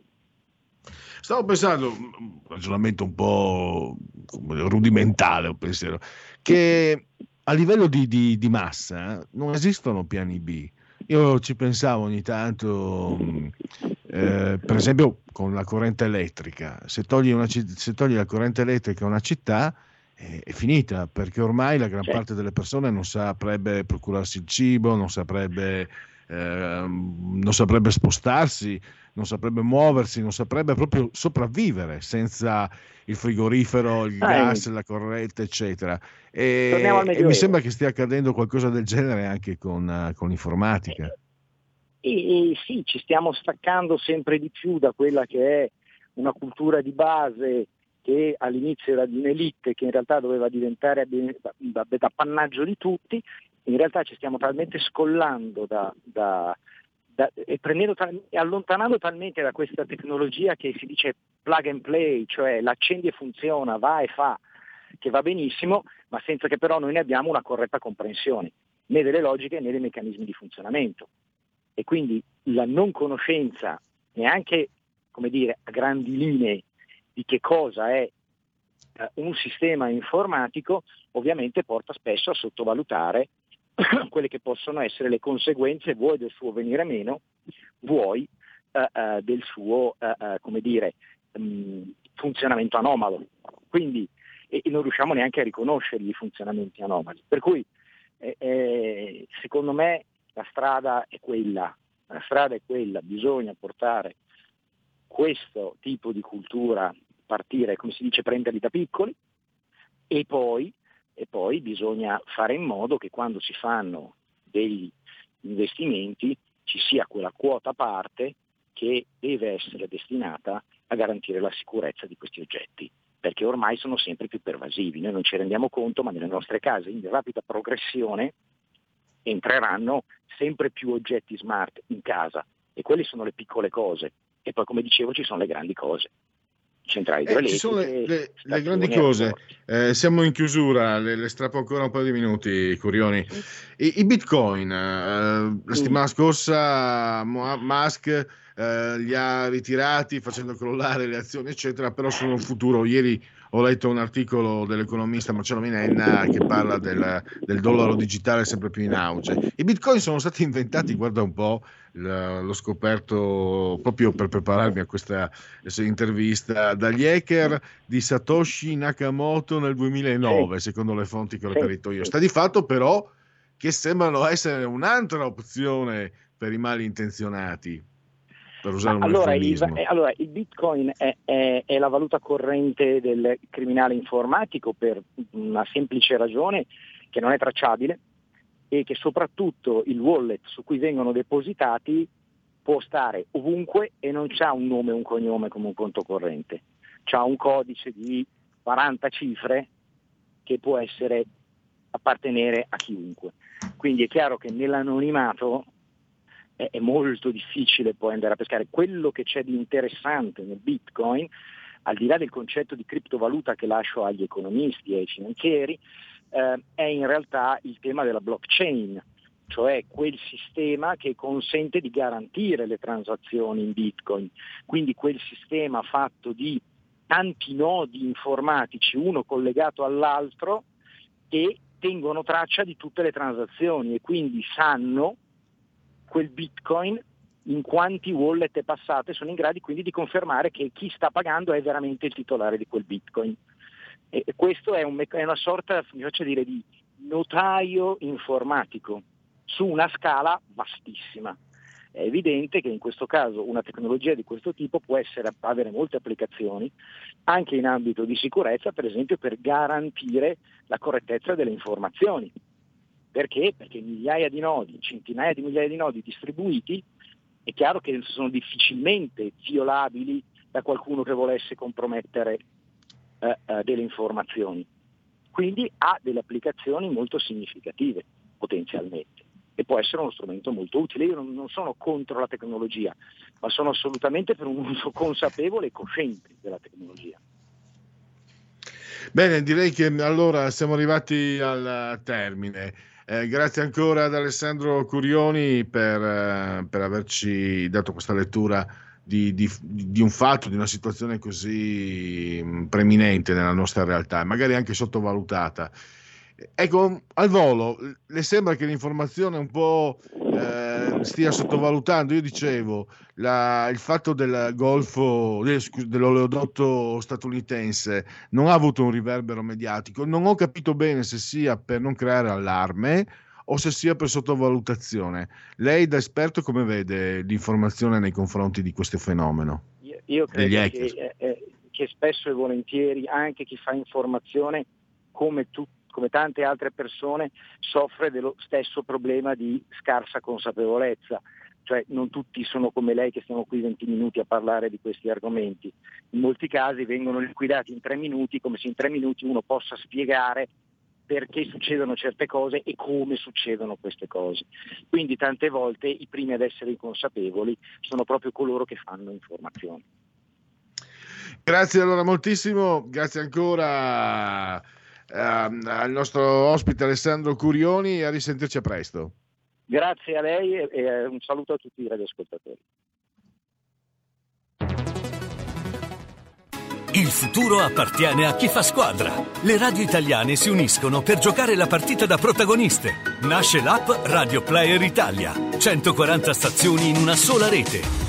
Stavo pensando, un ragionamento un po' rudimentale, un pensiero, che a livello di, di, di massa non esistono piani B. Io ci pensavo ogni tanto, eh, per esempio con la corrente elettrica, se togli, una, se togli la corrente elettrica a una città è, finita, perché ormai la gran parte delle persone non saprebbe procurarsi il cibo, non saprebbe, eh, non saprebbe spostarsi, non saprebbe muoversi, non saprebbe proprio sopravvivere senza il frigorifero, il ah, gas, la corrente, eccetera. E, e, mi sembra che stia accadendo qualcosa del genere anche con, con l'informatica.
E, e sì, ci stiamo staccando sempre di più da quella che è una cultura di base che all'inizio era di un'elite che in realtà doveva diventare appannaggio di tutti, in realtà ci stiamo talmente scollando da, da, da, e, tal- allontanando talmente da questa tecnologia che si dice plug and play, cioè l'accendi e funziona, va e fa, che va benissimo, ma senza che però noi ne abbiamo una corretta comprensione, né delle logiche né dei meccanismi di funzionamento. E quindi la non conoscenza neanche come dire, a grandi linee di che cosa è eh, un sistema informatico, ovviamente porta spesso a sottovalutare *clears throat* quelle che possono essere le conseguenze vuoi del suo venire meno, vuoi eh, eh, del suo, eh, come dire, mh, funzionamento anomalo. Quindi e, e non riusciamo neanche a riconoscergli i funzionamenti anomali. Per cui eh, eh, secondo me la strada è quella, la strada è quella, bisogna portare questo tipo di cultura, partire, come si dice, prenderli da piccoli e poi, e poi bisogna fare in modo che quando si fanno degli investimenti ci sia quella quota parte che deve essere destinata a garantire la sicurezza di questi oggetti perché ormai sono sempre più pervasivi. Noi non ci rendiamo conto, ma nelle nostre case in rapida progressione entreranno sempre più oggetti smart in casa e quelle sono le piccole cose. E poi, come dicevo, ci sono le grandi cose. Centrali
eh, ci sono le, le, le grandi cose. Eh, siamo in chiusura, le, le, strappo ancora un paio di minuti, Curioni. I, i bitcoin, eh, la settimana scorsa Musk eh, li ha ritirati facendo crollare le azioni, eccetera, però sono un futuro. Ieri ho letto un articolo dell'economista Marcello Minenna che parla del, del, dollaro digitale sempre più in auge. I bitcoin sono stati inventati, guarda un po', l'ho scoperto proprio per prepararmi a questa intervista, dagli hacker di Satoshi Nakamoto nel 2009, secondo le fonti che ho reperito io. Sta di fatto però che sembrano essere un'altra opzione per i malintenzionati per usare un
allora il, eh, allora, il bitcoin è, è, è, la valuta corrente del criminale informatico per una semplice ragione che non è tracciabile e che soprattutto il wallet su cui vengono depositati può stare ovunque e non ha un nome e un cognome come un conto corrente, ha un codice di 40 cifre che può essere appartenere a chiunque. Quindi è chiaro che nell'anonimato è, è molto difficile poi andare a pescare. Quello che c'è di interessante nel Bitcoin, al di là del concetto di criptovaluta che lascio agli economisti e ai finanzieri, eh, è in realtà il tema della blockchain, cioè quel sistema che consente di garantire le transazioni in Bitcoin, quindi quel sistema fatto di tanti nodi informatici, uno collegato all'altro, che tengono traccia di tutte le transazioni e quindi sanno quel bitcoin in quanti wallet è passato e sono in grado quindi di confermare che chi sta pagando è veramente il titolare di quel bitcoin. E questo è, un, è una sorta, mi faccio dire, di notaio informatico su una scala vastissima. È evidente che in questo caso una tecnologia di questo tipo può essere, avere molte applicazioni anche in ambito di sicurezza, per esempio per garantire la correttezza delle informazioni. Perché? Perché migliaia di nodi, centinaia di migliaia di nodi distribuiti, è chiaro che sono difficilmente violabili da qualcuno che volesse compromettere eh, eh, delle informazioni. Quindi ha delle applicazioni molto significative potenzialmente e può essere uno strumento molto utile. Io non, non sono contro la tecnologia, ma sono assolutamente per un uso consapevole e cosciente della tecnologia.
Bene, direi che allora siamo arrivati al termine. Eh, grazie ancora ad Alessandro Curioni per, eh, per averci dato questa lettura di, di, di, un fatto, di una situazione così mm, preminente nella nostra realtà, magari anche sottovalutata. Ecco, al volo, le sembra che l'informazione un po' eh, stia sottovalutando? Io dicevo, la, il fatto del golfo, dell'oleodotto statunitense non ha avuto un riverbero mediatico. Non ho capito bene se sia per non creare allarme o se sia per sottovalutazione. Lei da esperto come vede l'informazione nei confronti di questo fenomeno?
Io, io credo che, eh, eh, che, spesso e volentieri anche chi fa informazione, come, tu, come tante altre persone, soffre dello stesso problema di scarsa consapevolezza cioè non tutti sono come lei che stiamo qui 20 minuti a parlare di questi argomenti. In molti casi vengono liquidati in tre minuti come se in tre minuti uno possa spiegare perché succedono certe cose e come succedono queste cose. Quindi tante volte i primi ad essere consapevoli sono proprio coloro che fanno informazioni.
Grazie allora moltissimo, grazie ancora ehm, al nostro ospite Alessandro Curioni e a risentirci a presto.
Grazie a lei e eh, un saluto a tutti i radioascoltatori.
Il futuro appartiene a chi fa squadra. Le radio italiane si uniscono per giocare la partita da protagoniste. Nasce l'app Radio Player Italia. 140 stazioni in una sola rete.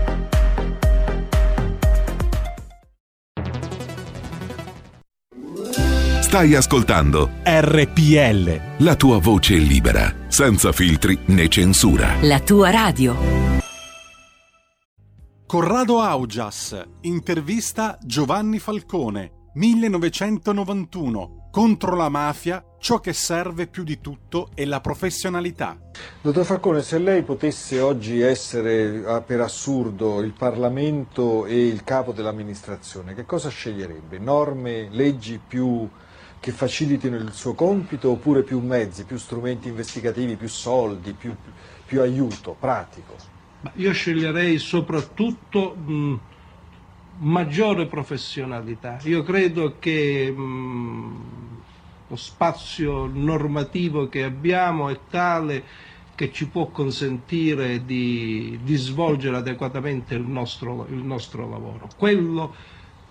Stai ascoltando
RPL.
la tua voce libera, senza filtri né censura.
La tua radio.
Corrado Augias, intervista Giovanni Falcone, 1991. Contro la mafia, ciò che serve più di tutto è la professionalità.
Dottor Falcone, se lei potesse oggi essere ah, per assurdo il Parlamento e il capo dell'amministrazione, che cosa sceglierebbe? Norme, leggi più che facilitino il suo compito oppure più mezzi, più strumenti investigativi, più soldi, più, più aiuto pratico?
Io sceglierei soprattutto mh, maggiore professionalità. Io credo che mh, lo spazio normativo che abbiamo è tale che ci può consentire di, di svolgere adeguatamente il nostro, il nostro lavoro. Quello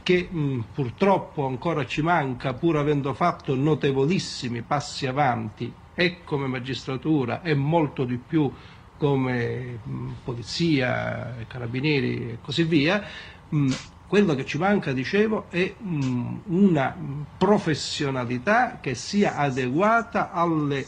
che mh, purtroppo ancora ci manca, pur avendo fatto notevolissimi passi avanti, e come magistratura e molto di più come mh, polizia, carabinieri e così via, mh, quello che ci manca, dicevo, è una professionalità che sia adeguata alle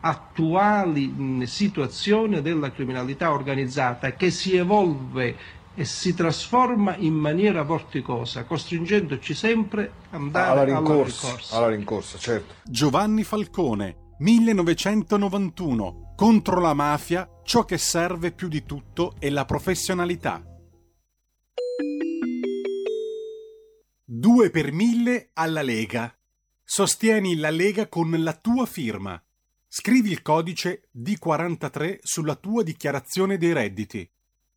attuali situazioni della criminalità organizzata che si evolve e si trasforma in maniera vorticosa, costringendoci sempre ad andare
alla
alla
rincorsa,
rincorsa.
alla rincorsa, certo.
Giovanni Falcone, 1991. Contro la mafia, ciò che serve più di tutto è la professionalità. 2 per 1000 alla Lega. Sostieni la Lega con la tua firma. Scrivi il codice D43 sulla tua dichiarazione dei redditi.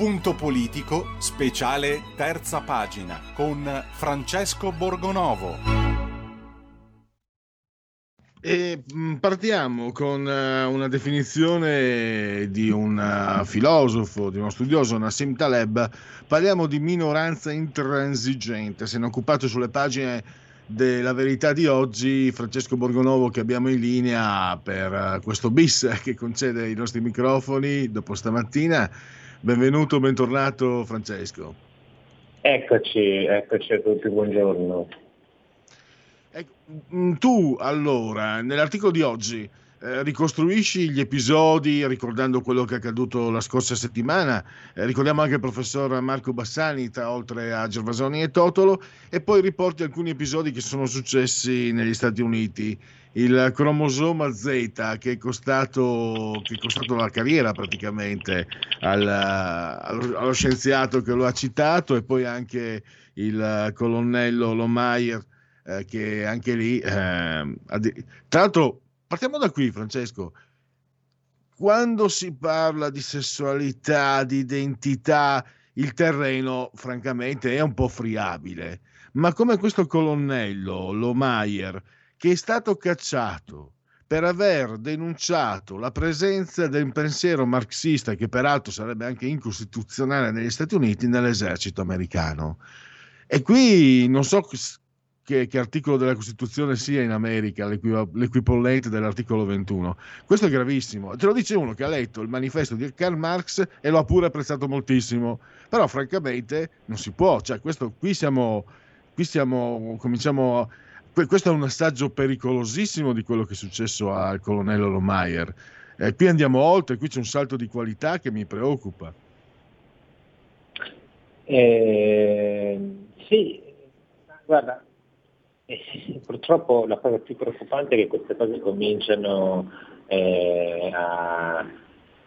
Punto politico, speciale terza pagina con Francesco Borgonovo.
E mh, partiamo con eh, una definizione di un eh, filosofo, di uno studioso, Nassim Taleb. Parliamo di minoranza intransigente. Se ne è occupato sulle pagine della verità di oggi Francesco Borgonovo che abbiamo in linea per eh, questo bis *laughs* che concede i nostri microfoni dopo stamattina. Benvenuto, bentornato Francesco.
Eccoci, eccoci a tutti, buongiorno.
Mm, Tu allora, nell'articolo di oggi, eh, ricostruisci gli episodi ricordando quello che è accaduto la scorsa settimana, eh, ricordiamo anche il professor Marco Bassani, tra, oltre a Gervasoni e Totolo, e poi riporti alcuni episodi che sono successi negli Stati Uniti. Il cromosoma Z che è costato, che è costato la carriera praticamente al- allo, scienziato che lo ha citato e poi anche il colonnello Lomayer eh, che anche lì... ehm, ha di- Tra l'altro, partiamo da qui Francesco, quando si parla di sessualità, di identità, il terreno francamente è un po' friabile, ma come questo colonnello Lomayer che è stato cacciato per aver denunciato la presenza del pensiero marxista, che peraltro sarebbe anche incostituzionale negli Stati Uniti, nell'esercito americano. E qui non so che, che articolo della Costituzione sia in America l'equipollente dell'articolo 21. Questo è gravissimo. Te lo dice uno che ha letto il manifesto di Karl Marx e lo ha pure apprezzato moltissimo. Però, francamente, non si può. Cioè, questo, qui siamo, qui siamo, cominciamo. Questo è un assaggio pericolosissimo di quello che è successo al colonnello Lomayer. Eh, qui andiamo oltre, qui c'è un salto di qualità che mi preoccupa.
Eh, sì, guarda, eh, purtroppo la cosa più preoccupante è che queste cose cominciano eh, a,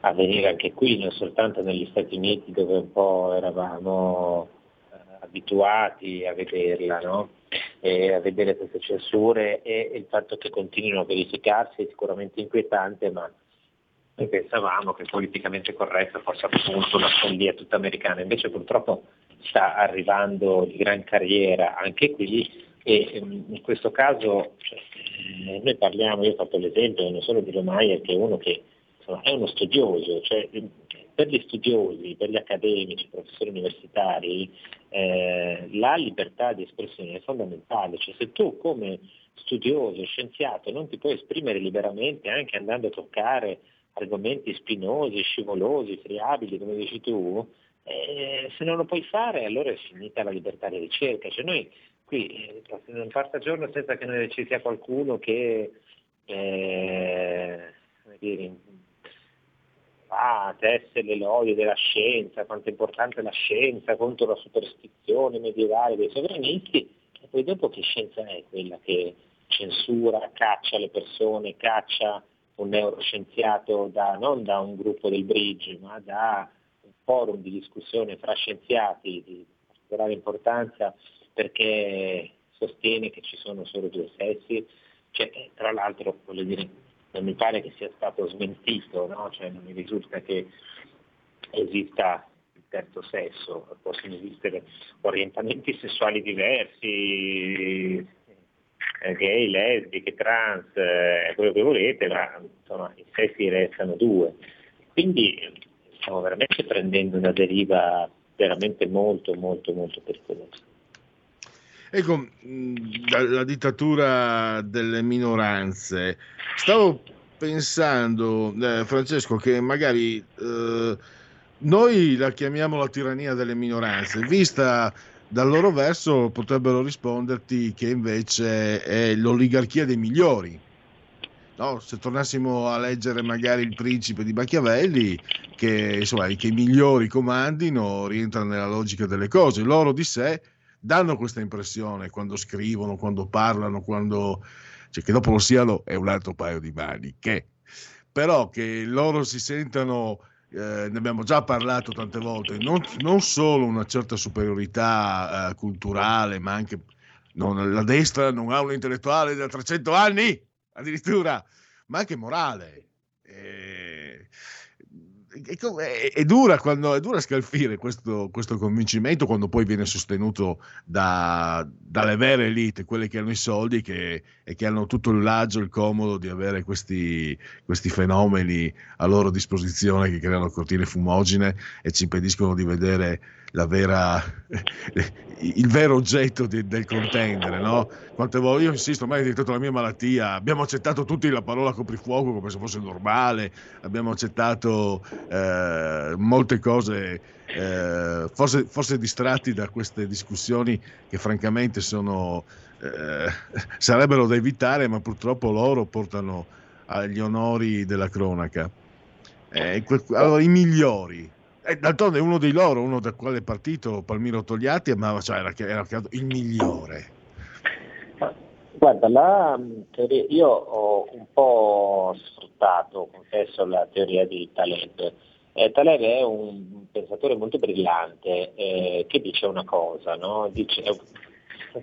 a venire anche qui, non soltanto negli Stati Uniti dove un po' eravamo abituati a vederla, no? A vedere queste censure e il fatto che continuino a verificarsi è sicuramente inquietante, ma noi pensavamo che politicamente corretto fosse appunto una follia tutta americana, invece purtroppo sta arrivando di gran carriera anche qui e ehm, in questo caso cioè, eh, noi parliamo, io ho fatto l'esempio non solo di Romaia che è uno che insomma, è uno studioso, cioè, per gli studiosi, per gli accademici, i professori universitari, eh, la libertà di espressione è fondamentale, cioè se tu come studioso, scienziato non ti puoi esprimere liberamente anche andando a toccare argomenti spinosi, scivolosi, friabili, come dici tu, eh, se non lo puoi fare allora è finita la libertà di ricerca. Cioè noi qui eh, non passa giorno senza che noi ci sia qualcuno che eh, come dire, ah, tesse l'elogio della scienza, quanto è importante la scienza contro la superstizione medievale dei sovranisti, e poi dopo che scienza è quella che censura, caccia le persone, caccia un neuroscienziato da, non da un gruppo del bridge, ma da un forum di discussione fra scienziati di particolare importanza perché sostiene che ci sono solo due sessi, cioè, tra l'altro voglio dire, non mi pare che sia stato smentito, no? cioè, non mi risulta che esista il terzo sesso, possono esistere orientamenti sessuali diversi, eh, gay, lesbiche, trans, eh, quello che volete, ma insomma i sessi restano due. Quindi eh, stiamo veramente prendendo una deriva veramente molto, molto, molto pericolosa.
Ecco, mh, la, la dittatura delle minoranze. Stavo pensando, eh, Francesco, che magari eh, noi la chiamiamo la tirannia delle minoranze, vista dal loro verso potrebbero risponderti che invece è l'oligarchia dei migliori. No, se tornassimo a leggere magari il principe di Machiavelli, che insomma che i migliori comandino, rientra nella logica delle cose. Loro di sé danno questa impressione quando scrivono, quando parlano, quando cioè che dopo lo siano è un altro paio di maniche. Però che loro si sentano, eh, ne abbiamo già parlato tante volte, non, non solo una certa superiorità eh, culturale, ma anche non- la destra non ha un intellettuale da 300 anni, addirittura, ma anche morale. Eh, è, è, dura quando, è dura scalfire questo, questo, convincimento quando poi viene sostenuto da, dalle vere elite, quelle che hanno i soldi che, e che hanno tutto il laggio, il comodo di avere questi, questi fenomeni a loro disposizione che creano cortine fumogene e ci impediscono di vedere vera, *laughs* il vero oggetto di, del contendere. No? Quante volte io insisto, ormai è diventata la mia malattia. Abbiamo accettato tutti la parola coprifuoco come se fosse normale, abbiamo accettato eh, molte cose, eh, forse, forse, distratti da queste discussioni che francamente sono, eh, *laughs* sarebbero da evitare, ma purtroppo loro portano agli onori della cronaca. Eh, allora, i migliori, eh, d'altronde uno di loro, uno da quale partito, Palmiro Togliatti, ma cioè, era, era il migliore.
Guarda, la teoria, io ho un po' sfruttato, confesso, la teoria di Taleb. Eh, Taleb è un pensatore molto brillante eh, che dice una cosa, no? dice, eh,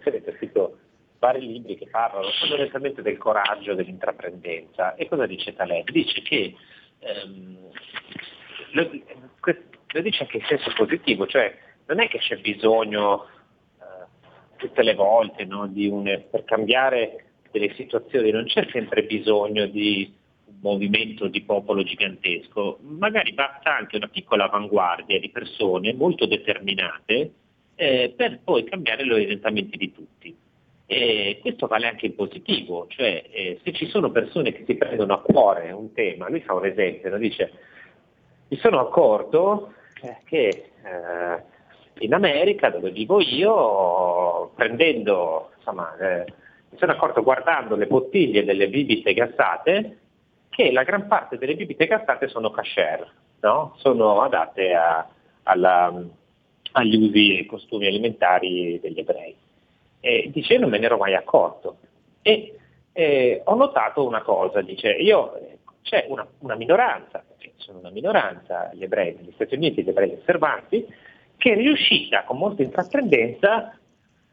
avete scritto vari libri che parlano fondamentalmente del coraggio, dell'intraprendenza. E cosa dice Taleb? Dice che ehm, lo, lo dice anche in senso positivo, cioè non è che c'è bisogno eh, tutte le volte no, un, per cambiare delle situazioni, non c'è sempre bisogno di un movimento di popolo gigantesco, magari basta anche una piccola avanguardia di persone molto determinate eh, per poi cambiare gli orientamenti di tutti. E questo vale anche in positivo, cioè eh, se ci sono persone che si prendono a cuore un tema, lui fa un esempio, no? dice mi sono accorto che eh, in America, dove vivo io, prendendo, insomma, eh, mi sono accorto guardando le bottiglie delle bibite gassate che la gran parte delle bibite gassate sono kasher, no? sono adatte a, alla, agli usi e costumi alimentari degli ebrei. E dice, non me ne ero mai accorto. E eh, ho notato una cosa, dice, io, c'è una, una minoranza, sono una minoranza, gli ebrei negli Stati Uniti, gli ebrei osservanti, che è riuscita con molta intraprendenza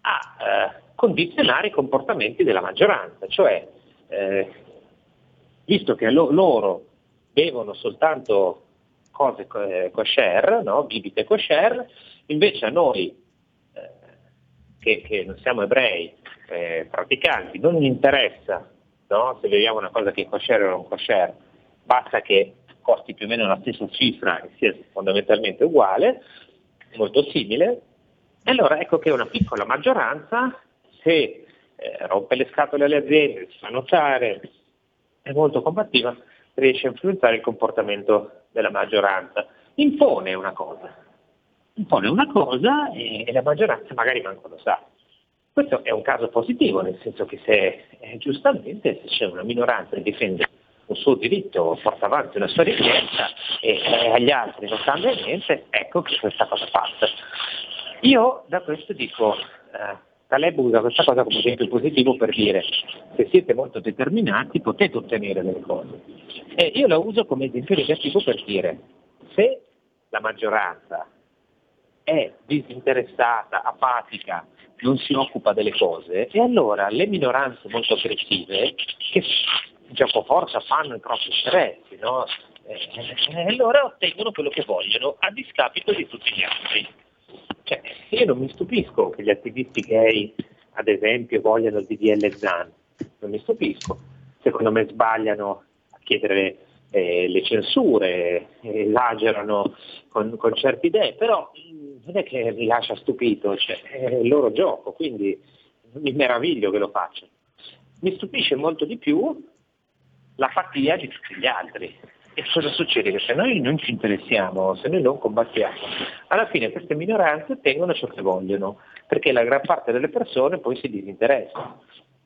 a eh, condizionare i comportamenti della maggioranza, cioè eh, visto che lo, loro bevono soltanto cose eh, kosher, no? bibite kosher, invece a noi eh, che, che, non siamo ebrei, eh, praticanti, non interessa no? se beviamo una cosa che è kosher o non kosher, basta che costi più o meno la stessa cifra e sia fondamentalmente uguale, molto simile, e allora ecco che una piccola maggioranza, se eh, rompe le scatole alle aziende, si fa notare, è molto combattiva, riesce a influenzare il comportamento della maggioranza. Impone una cosa, impone una cosa e, e la maggioranza magari manco lo sa. Questo è un caso positivo, nel senso che se eh, giustamente se c'è una minoranza che difende un suo diritto, porta avanti una sua richiesta e eh, agli altri non cambia niente, ecco che questa cosa passa. Io da questo dico, eh, Taleb usa questa cosa come esempio positivo per dire se siete molto determinati potete ottenere delle cose. E io la uso come esempio negativo per dire se la maggioranza è disinteressata, apatica, non si occupa delle cose, e allora le minoranze molto aggressive che gioco forza fanno i propri interessi, no? e allora ottengono quello che vogliono a discapito di tutti gli altri. Cioè, io non mi stupisco che gli attivisti gay, ad esempio, vogliano il DDL ZAN, non mi stupisco. Secondo me sbagliano a chiedere eh, le censure, esagerano con, con, certe idee, però non è che mi lascia stupito, cioè, è il loro gioco, quindi mi meraviglio che lo facciano. Mi stupisce molto di più la fatia di tutti gli altri. E cosa succede? Che se noi non ci interessiamo, se noi non combattiamo, alla fine queste minoranze ottengono ciò che vogliono, perché la gran parte delle persone poi si disinteressa.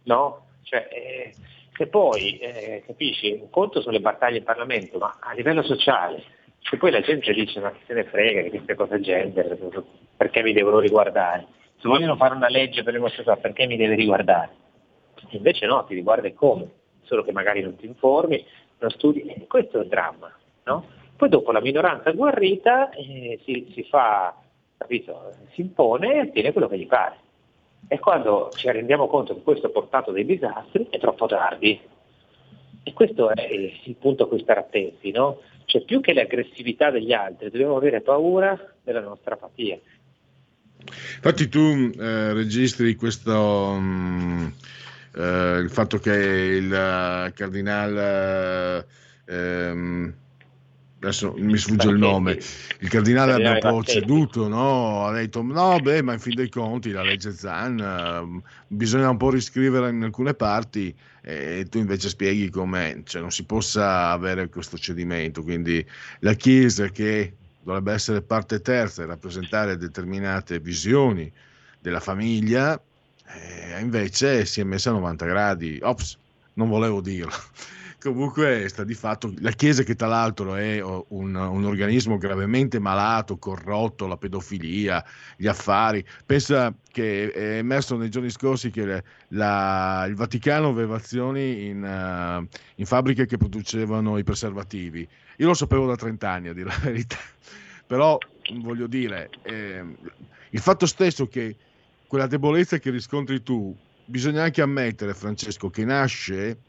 No? Cioè, eh, se poi, eh, capisci, un conto sono le battaglie in Parlamento, ma a livello sociale, se poi la gente dice ma chi se ne frega di queste cose gender, perché mi devono riguardare? Se vogliono fare una legge per le omosessuali, perché mi deve riguardare? Invece no, ti riguarda e come solo che magari non ti informi, non studi, e questo è il dramma. No? Poi dopo la minoranza agguerrita eh, si, si, fa, capito, si impone e ottiene quello che gli pare. E quando ci rendiamo conto che questo ha portato dei disastri è troppo tardi. E questo è il punto a cui stare attenti, no? Cioè più che l'aggressività degli altri, dobbiamo avere paura della nostra apatia.
Infatti tu eh, registri questo, mh, eh, il fatto che il eh, cardinale, ehm, adesso mi sfugge il nome, il cardinale abbia un po' ceduto, no? ha detto no, beh, ma in fin dei conti la legge Zan eh, bisogna un po' riscriverla in alcune parti e tu invece spieghi come cioè, non si possa avere questo cedimento, quindi la Chiesa che dovrebbe essere parte terza e rappresentare determinate visioni della famiglia, eh, invece si è messa a 90 gradi. Ops, non volevo dirlo. Comunque sta di fatto la Chiesa che tra l'altro è oh, un, un organismo gravemente malato, corrotto, la pedofilia, gli affari. Pensa che è emerso nei giorni scorsi che le- la- il Vaticano aveva azioni in, eh, in fabbriche che producevano i preservativi. Io lo sapevo da 30 anni a dire la verità, *laughs* però voglio dire, ehm, il fatto stesso che quella debolezza che riscontri tu, bisogna anche ammettere, Francesco, che nasce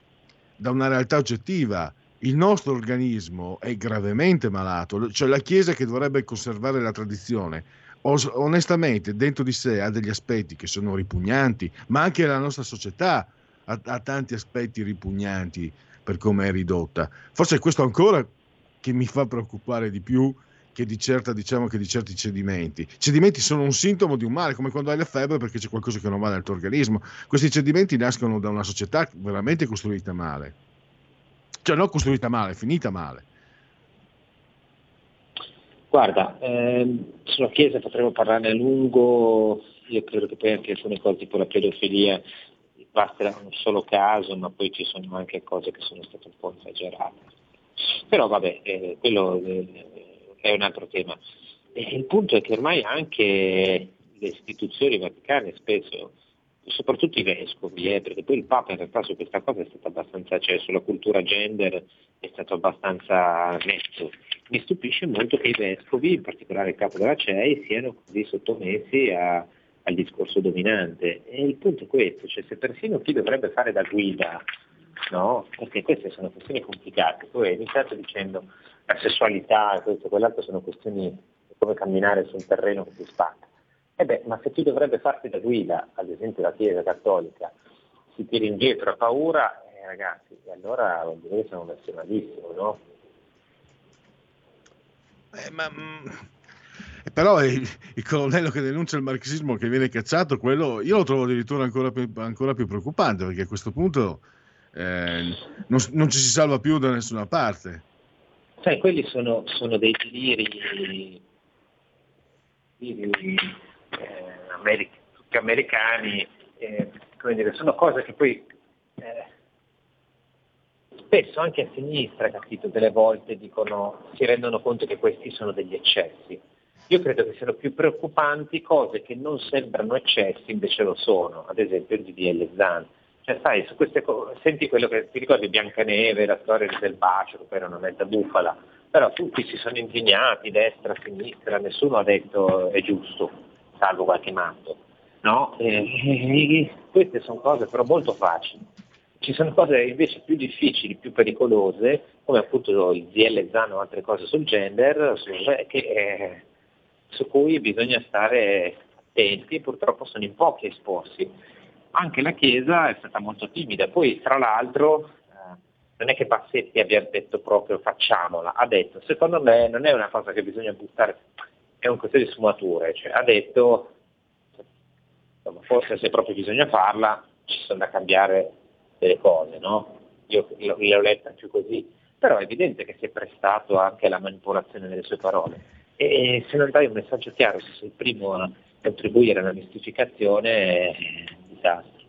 da una realtà oggettiva. Il nostro organismo è gravemente malato, cioè la Chiesa che dovrebbe conservare la tradizione, os- onestamente dentro di sé ha degli aspetti che sono ripugnanti, ma anche la nostra società ha, ha tanti aspetti ripugnanti per come è ridotta. Forse questo ancora che mi fa preoccupare di più che di, certa, diciamo, che di certi cedimenti. Cedimenti sono un sintomo di un male, come quando hai la febbre perché c'è qualcosa che non va nel tuo organismo. Questi cedimenti nascono da una società veramente costruita male. Cioè non costruita male, finita male.
Guarda, ehm, sulla Chiesa potremmo parlarne a lungo, io credo che poi anche alcune cose tipo la pedofilia basterà un solo caso, ma poi ci sono anche cose che sono state un po' esagerate. Però vabbè, eh, quello eh, è un altro tema. E il punto è che ormai anche le istituzioni vaticane spesso, soprattutto i vescovi, eh, perché poi il Papa in realtà su questa cosa è stato abbastanza, cioè sulla cultura gender è stato abbastanza netto. Mi stupisce molto che i vescovi, in particolare il capo della CEI, siano così sottomessi a- al discorso dominante. E il punto è questo, cioè se persino chi dovrebbe fare da guida, no? perché queste sono questioni complicate, tu hai iniziato dicendo la sessualità e questo e quell'altro sono questioni come camminare su un terreno che si spacca. E beh, ma se chi dovrebbe farti da guida, ad esempio la Chiesa Cattolica, si tira indietro a paura, eh, ragazzi, e allora vuol dire che siamo messi malissimo, no?
Eh, ma, mm, eh, però il, il colonnello che denuncia il marxismo che viene cacciato, quello io lo trovo addirittura ancora più, ancora più preoccupante perché a questo punto eh, non, non ci si salva più da nessuna parte.
Sai, quelli sono, sono dei deliri, eh, americani, eh, dire, sono cose che poi eh, spesso anche a sinistra, capito, delle volte dicono, si rendono conto che questi sono degli eccessi. Io credo che siano più preoccupanti cose che non sembrano eccessi, invece lo sono, ad esempio il DDL Zan. Cioè, sai, su queste cose, senti quello che ti ricordi Biancaneve, la storia del bacio, che poi era una mezza bufala, però tutti si sono indignati, destra, sinistra, nessuno ha detto è giusto, salvo qualche matto. No? E- queste sono cose però molto facili. Ci sono cose invece più difficili, più pericolose, come appunto il ZL Zan o altre cose sul gender, su- che, eh, su cui bisogna stare attenti e purtroppo sono in pochi esposti. Anche la Chiesa è stata molto timida, poi tra l'altro eh, non è che Bassetti abbia detto proprio facciamola, ha detto secondo me non è una cosa che bisogna buttare, è un questione di sfumature, cioè, ha detto insomma, forse se proprio bisogna farla ci sono da cambiare delle cose, no? Io l- l'ho letta più così, però è evidente che si è prestato anche alla manipolazione delle sue parole. E se non dai un messaggio chiaro, se sei il primo a contribuire alla mistificazione, un disastro.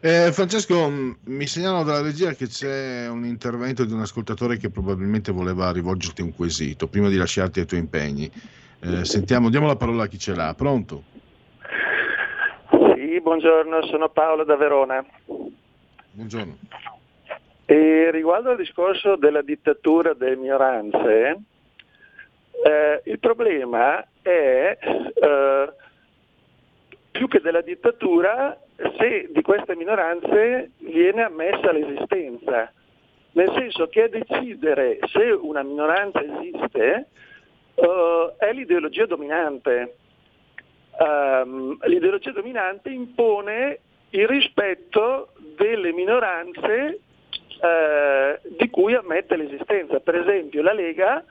Eh, Francesco, mi segnalano dalla regia che c'è un intervento di un ascoltatore che probabilmente voleva rivolgerti un quesito prima di lasciarti ai tuoi impegni. Eh, sentiamo, diamo la parola a chi ce l'ha. Pronto?
Sì, buongiorno, sono Paolo da Verona.
Buongiorno.
E riguardo al discorso della dittatura delle minoranze, eh, il problema è eh, più che della dittatura se di queste minoranze viene ammessa l'esistenza, nel senso che a decidere se una minoranza esiste eh, è l'ideologia dominante. Ehm, l'ideologia dominante impone il rispetto delle minoranze eh, di cui ammette l'esistenza. Per esempio la Lega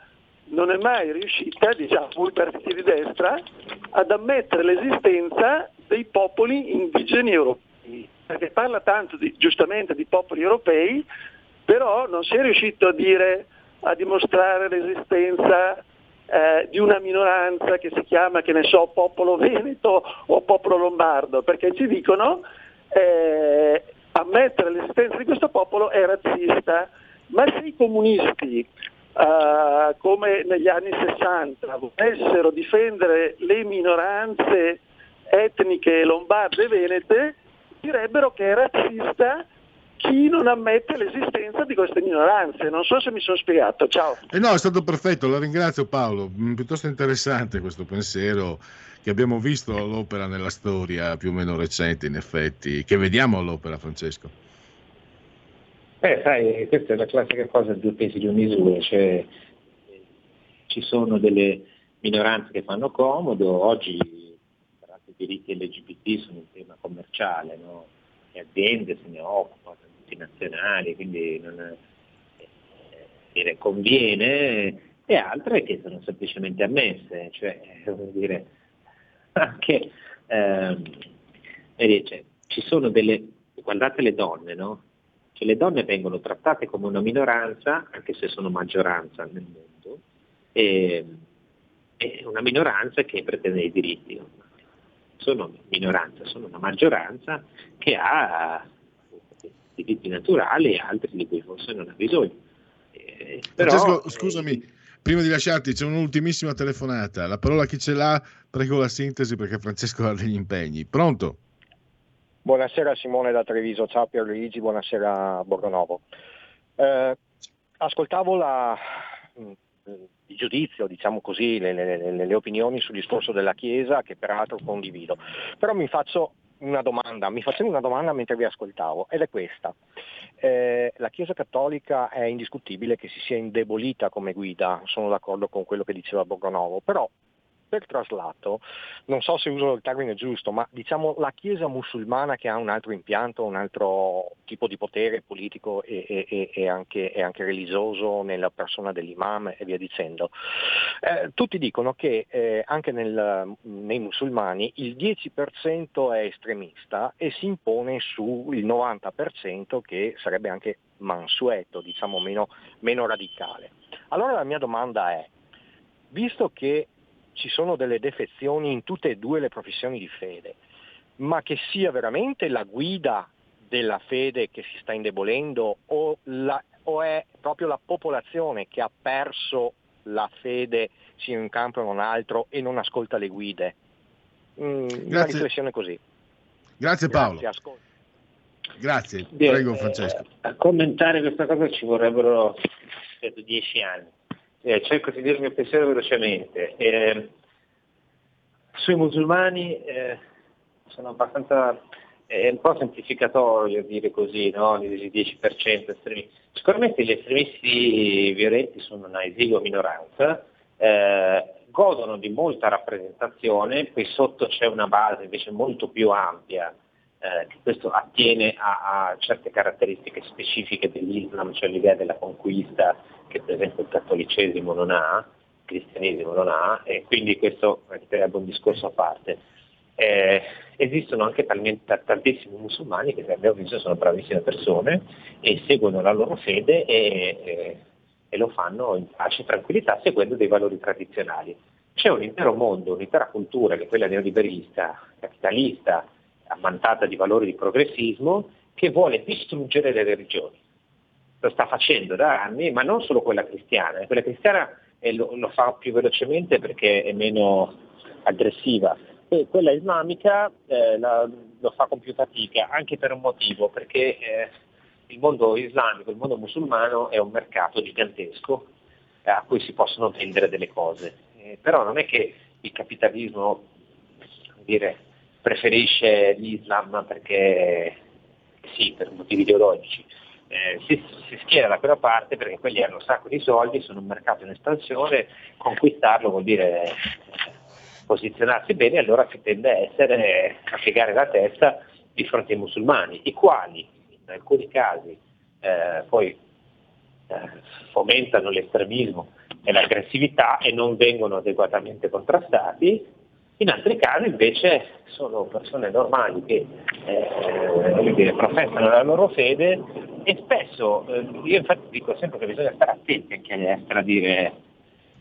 non è mai riuscita, diciamo i partiti di destra, ad ammettere l'esistenza dei popoli indigeni europei, perché parla tanto di, giustamente di popoli europei, però non si è riuscito a dire, a dimostrare l'esistenza eh, di una minoranza che si chiama, che ne so, popolo veneto o popolo lombardo, perché ci dicono eh, ammettere l'esistenza di questo popolo è razzista, ma se i comunisti eh, come negli anni 60 volessero difendere le minoranze etniche lombarde e venete, direbbero che è razzista chi non ammette l'esistenza di queste minoranze. Non so se mi sono spiegato. Ciao.
Eh no, è stato perfetto, la ringrazio Paolo. Mm, Piuttosto interessante questo pensiero che abbiamo visto all'opera nella storia più o meno recente, in effetti, che vediamo all'opera, Francesco.
Eh, sai, questa è la classica cosa di due pesi di misure, cioè ci sono delle minoranze che fanno comodo, oggi diritti LGBT sono un tema commerciale, no? le aziende se ne occupano, le multinazionali, quindi non eh, dire, conviene, e altre che sono semplicemente ammesse, cioè *laughs* dire anche ehm, cioè, ci sono delle, guardate le donne, no? Cioè, le donne vengono trattate come una minoranza, anche se sono maggioranza nel mondo, e, e una minoranza che pretende i diritti. Sono minoranza, sono una maggioranza che ha diritti naturali e altri di cui forse non ha bisogno. Eh, però,
Francesco, scusami, prima di lasciarti c'è un'ultimissima telefonata. La parola chi ce l'ha, prego la sintesi perché Francesco ha degli impegni. Pronto?
Buonasera Simone da Treviso, ciao Pierluigi, buonasera Borgonovo. Eh, ascoltavo la, il giudizio, diciamo così, le, le, le, le opinioni sul discorso della Chiesa che peraltro condivido, però mi faccio una domanda, mi facevo una domanda mentre vi ascoltavo ed è questa. Eh, la Chiesa Cattolica è indiscutibile che si sia indebolita come guida, sono d'accordo con quello che diceva Borgonovo, però per traslato, non so se uso il termine giusto, ma diciamo la Chiesa musulmana che ha un altro impianto, un altro tipo di potere politico e, e, e, anche, anche, religioso nella persona dell'imam e via dicendo. Eh, tutti dicono che eh, anche nel, nei musulmani il 10% è estremista e si impone sul 90% che sarebbe anche mansueto, diciamo meno, meno radicale. Allora la mia domanda è, visto che ci sono delle defezioni in tutte e due le professioni di fede, ma che sia veramente la guida della fede che si sta indebolendo o, la, o è proprio la popolazione che ha perso la fede sia in un campo o in un altro e non ascolta le guide? Mm, una riflessione così.
Grazie Paolo. Grazie, Grazie.
Beh,
prego Francesco.
Eh, a commentare questa cosa ci vorrebbero credo, dieci anni eh, cerco di dire il mio pensiero velocemente. Eh, sui musulmani eh, sono abbastanza, è un po' semplificatorio dire così, no? il 10% estremisti. Sicuramente gli estremisti violenti sono una esigua minoranza, eh, godono di molta rappresentazione, poi sotto c'è una base invece molto più ampia eh, questo attiene a, a, certe caratteristiche specifiche dell'Islam, cioè l'idea della conquista che per esempio il cattolicesimo non ha, il cristianesimo non ha, e quindi questo sarebbe un discorso a parte. Eh, esistono anche talmente, tantissimi musulmani che abbiamo visto sono bravissime persone e seguono la loro fede e, e, e lo fanno in pace e tranquillità seguendo dei valori tradizionali. C'è un intero mondo, un'intera cultura che è quella neoliberista, capitalista, ammantata di valori di progressismo, che vuole distruggere le religioni. Lo sta facendo da anni, ma non solo quella cristiana. Quella cristiana eh, lo, lo, fa più velocemente perché è meno aggressiva. E quella islamica eh, la, lo fa con più fatica, anche per un motivo, perché eh, il mondo islamico, il mondo musulmano è un mercato gigantesco eh, a cui si possono vendere delle cose. Eh, però non è che il capitalismo dire, preferisce l'Islam perché sì, per motivi ideologici. Eh, si, si, schiera da quella parte perché quelli hanno un sacco di soldi, sono un mercato in espansione, conquistarlo vuol dire eh, posizionarsi bene, allora si tende a essere a piegare la testa di fronte ai musulmani, i quali in alcuni casi eh, poi eh, fomentano l'estremismo e l'aggressività e non vengono adeguatamente contrastati, in altri casi invece sono persone normali che eh, professano la loro fede e spesso, eh, io infatti dico sempre che bisogna stare attenti anche all'estero a dire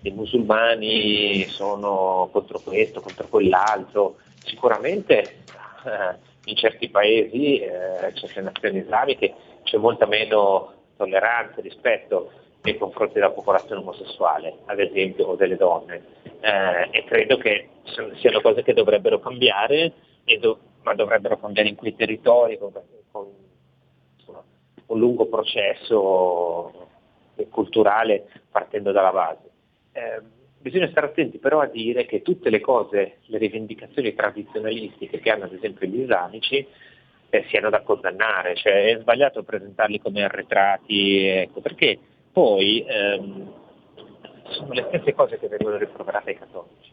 i musulmani sono contro questo, contro quell'altro, sicuramente eh, in certi paesi, eh, certe nazioni islamiche, c'è molta meno tolleranza rispetto nei confronti della popolazione omosessuale, ad esempio, o delle donne. Eh, e credo che siano cose che dovrebbero cambiare, do- ma dovrebbero cambiare in quei territori con, con insomma, un lungo processo culturale partendo dalla base. Eh, bisogna stare attenti però a dire che tutte le cose, le rivendicazioni tradizionalistiche che hanno ad esempio gli islamici, eh, siano da condannare, cioè è sbagliato presentarli come arretrati, ecco, perché poi ehm, sono le stesse cose che vengono riproverate ai cattolici.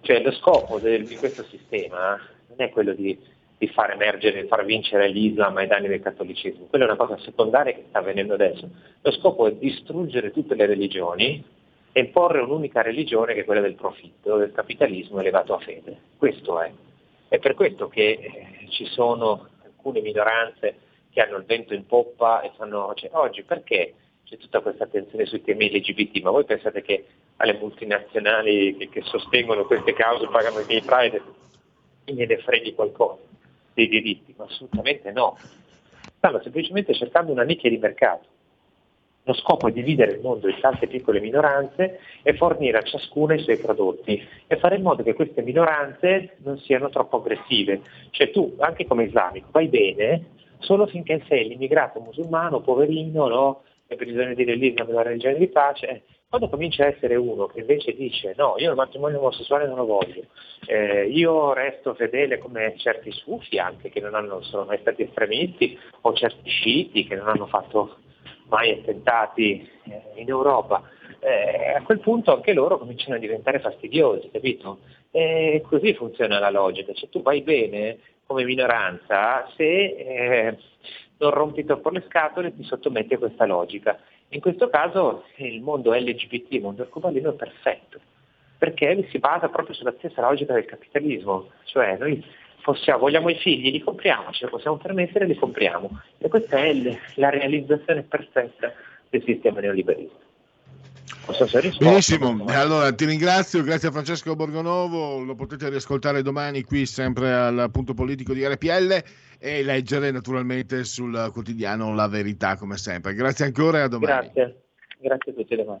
Cioè lo scopo del, di questo sistema non è quello di, di far emergere, far vincere l'Islam ai danni del cattolicesimo, quella è una cosa secondaria che sta avvenendo adesso. Lo scopo è distruggere tutte le religioni e imporre un'unica religione che è quella del profitto, del capitalismo elevato a fede. Questo è. È per questo che eh, ci sono alcune minoranze che hanno il vento in poppa e fanno, cioè, oggi perché c'è tutta questa attenzione sui temi LGBT, ma voi pensate che alle multinazionali che, che sostengono queste cause pagano i gay pride e gliene freghi qualcosa dei diritti? Ma assolutamente no. Stanno semplicemente cercando una nicchia di mercato. Lo scopo è dividere il mondo in tante piccole minoranze e fornire a ciascuna i suoi prodotti e fare in modo che queste minoranze non siano troppo aggressive. Cioè tu, anche come islamico, vai bene solo finché sei l'immigrato musulmano, poverino, no? E bisogna dire l'Islam è una religione di pace, quando comincia a essere uno che invece dice no, io il matrimonio omosessuale non lo voglio, eh, io resto fedele come certi sufi anche che non hanno, sono mai stati estremisti, o certi sciiti che non hanno fatto mai attentati eh, in Europa, eh, a quel punto anche loro cominciano a diventare fastidiosi, capito? E così funziona la logica, cioè tu vai bene come minoranza se eh, non rompi troppo le scatole ti sottometti a questa logica. In questo caso il mondo LGBT, il mondo arcobaleno è perfetto, perché si basa proprio sulla stessa logica del capitalismo, cioè noi possiamo, vogliamo i figli, li compriamo, ce li possiamo permettere, li compriamo. E questa è la realizzazione perfetta del sistema neoliberista.
Benissimo, allora ti ringrazio, grazie a Francesco Borgonovo, lo potete riascoltare domani qui sempre al punto politico di RPL e leggere naturalmente sul quotidiano La Verità come sempre. Grazie ancora e a domani.
Grazie, grazie a tutti domani.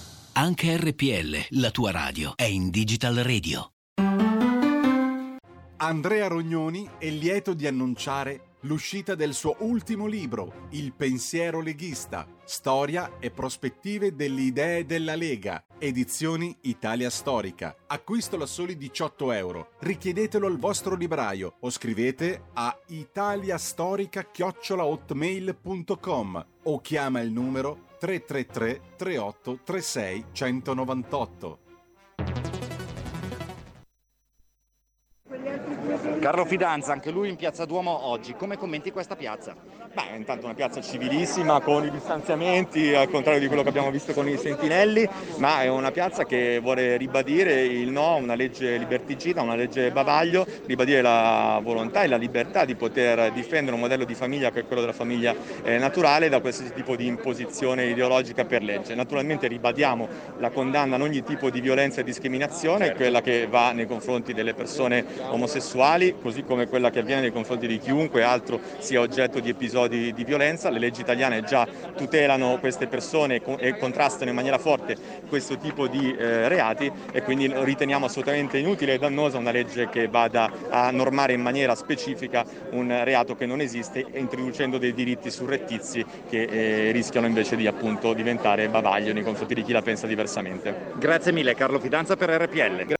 Anche RPL, la tua radio, è in Digital Radio.
Andrea Rognoni è lieto di annunciare l'uscita del suo ultimo libro, Il pensiero leghista, storia e prospettive delle idee della Lega, edizioni Italia Storica. Acquistolo a soli 18 euro. Richiedetelo al vostro libraio o scrivete a italiastorica-hotmail.com o chiama il numero 333 38 36 198.
Carlo Fidanza, anche lui in Piazza Duomo oggi. Come commenti questa piazza?
Beh, intanto una piazza civilissima con i distanziamenti, al contrario di quello che abbiamo visto con i sentinelli, ma è una piazza che vuole ribadire il no a una legge liberticida, una legge bavaglio, ribadire la volontà e la libertà di poter difendere un modello di famiglia che è quello della famiglia eh, naturale da qualsiasi tipo di imposizione ideologica per legge. Naturalmente ribadiamo la condanna a ogni tipo di violenza e discriminazione, quella che va nei confronti delle persone omosessuali, così come quella che avviene nei confronti di chiunque altro sia oggetto di episodi di violenza, le leggi italiane già tutelano queste persone e contrastano in maniera forte questo tipo di eh, reati e quindi riteniamo assolutamente inutile e dannosa una legge che vada a normare in maniera specifica un reato che non esiste introducendo dei diritti surrettizi che eh, rischiano invece di appunto diventare bavaglio nei confronti di chi la pensa diversamente.
Grazie mille Carlo Fidanza per RPL.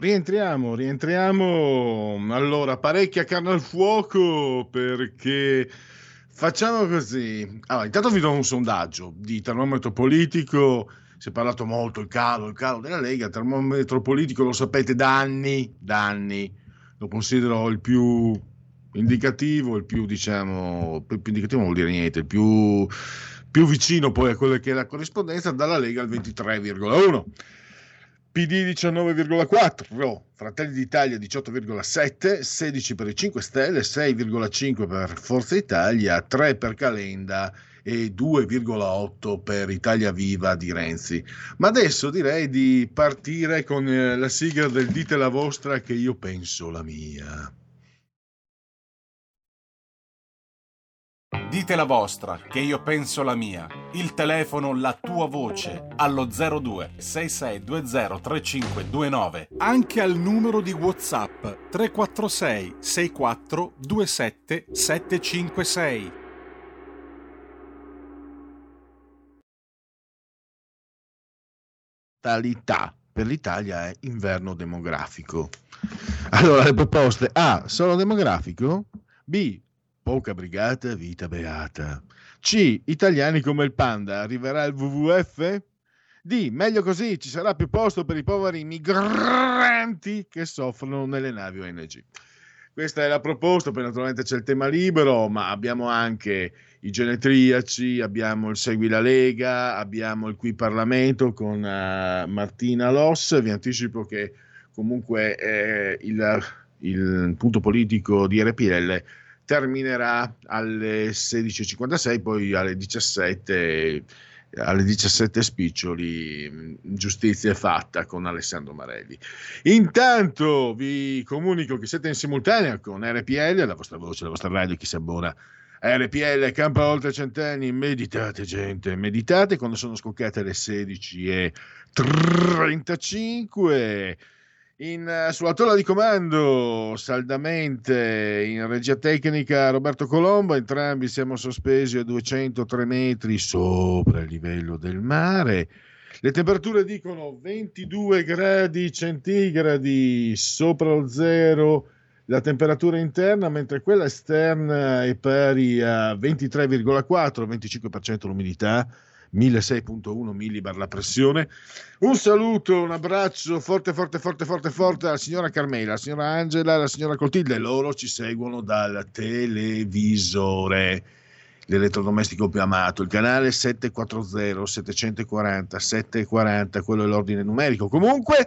Rientriamo, rientriamo. Allora, parecchia carne al fuoco perché facciamo così. Allora, intanto vi do un sondaggio di termometro politico. Si è parlato molto il calo, il calo della Lega. Il termometro politico lo sapete da anni, da anni. Lo considero il più indicativo, il più, diciamo, più, indicativo non vuol dire niente, il più, più vicino poi a quella che è la corrispondenza dalla Lega al 23,1. PD 19,4, Fratelli d'Italia 18,7, 16 per i 5 Stelle, 6,5 per Forza Italia, 3 per Calenda e 2,8 per Italia Viva di Renzi. Ma adesso direi di partire con eh, la sigla del Dite la vostra che io penso la mia.
Dite la vostra, che io penso la mia. Il telefono, la tua voce, allo 02 6620 3529. Anche al numero di WhatsApp 346 64 27 756.
Talità per l'Italia è inverno demografico. Allora, le proposte A. Solo demografico? B. Poca brigata, vita beata. C. Italiani come il panda. Arriverà il WWF? D. Meglio così, ci sarà più posto per i poveri migranti che soffrono nelle navi ONG. Questa è la proposta, poi naturalmente c'è il tema libero, ma abbiamo anche i genetriaci, abbiamo il Segui la Lega, abbiamo il Qui Parlamento con eh, Martina Loss. Vi anticipo che comunque eh, il, il punto politico di RPL terminerà alle 16.56, poi alle 17, alle 17 spiccioli, giustizia è fatta con Alessandro Marelli. Intanto vi comunico che siete in simultanea con RPL, la vostra voce, la vostra radio, chi si abbona. RPL campa oltre centenni, meditate gente, meditate quando sono scoccate le 16.35 in, eh, sulla tolla di comando, saldamente in regia tecnica Roberto Colombo, entrambi siamo sospesi a 203 metri sopra il livello del mare. Le temperature dicono 22 gradi centigradi sopra lo zero la temperatura interna, mentre quella esterna è pari a 23,4, 25% l'umidità, 1006.1 millibar la pressione. Un saluto, un abbraccio forte, forte, forte, forte, forte alla signora Carmela, alla signora Angela, alla signora Coltilde. Loro ci seguono dal televisore. L'elettrodomestico più amato, il canale 740 740 740, quello è l'ordine numerico. Comunque,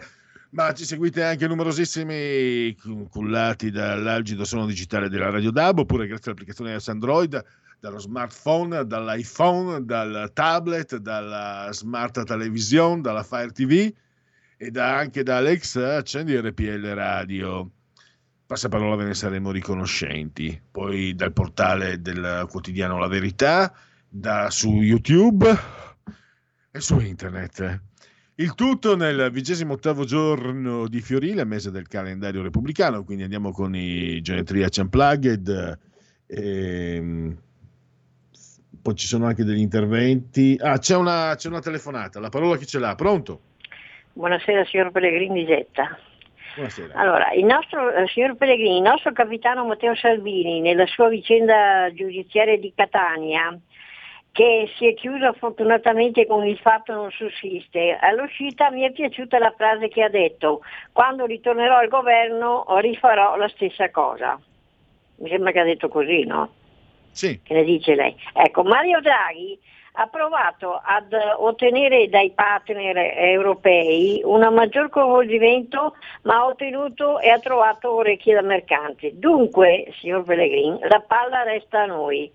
ma ci seguite anche numerosissimi cullati dall'algido suono digitale della Radio DAB, oppure grazie all'applicazione S Android dallo smartphone, dall'iPhone, dal tablet, dalla smart television, dalla Fire TV e da, anche da Alexa accendi RPL Radio. Passaparola ve ne saremo riconoscenti. Poi dal portale del quotidiano La Verità, da, su YouTube e su internet. Il tutto nel vigesimo ottavo giorno di Fiorile, mese del calendario repubblicano, quindi andiamo con i Genetriaci Unplugged. ehm, poi ci sono anche degli interventi. Ah, c'è una, c'è una telefonata, la parola chi ce l'ha? Pronto?
Buonasera signor Pellegrini Getta.
Buonasera.
Allora, il nostro, eh, signor Pellegrini, il nostro capitano Matteo Salvini nella sua vicenda giudiziaria di Catania, che si è chiusa fortunatamente con il fatto non sussiste, all'uscita mi è piaciuta la frase che ha detto, quando ritornerò al governo rifarò la stessa cosa. Mi sembra che ha detto così, no?
Sì.
Che ne dice lei? Ecco, Mario Draghi ha provato ad ottenere dai partner europei un maggior coinvolgimento, ma ha ottenuto e ha trovato orecchie da mercante. Dunque, signor Pellegrini, la palla resta a noi.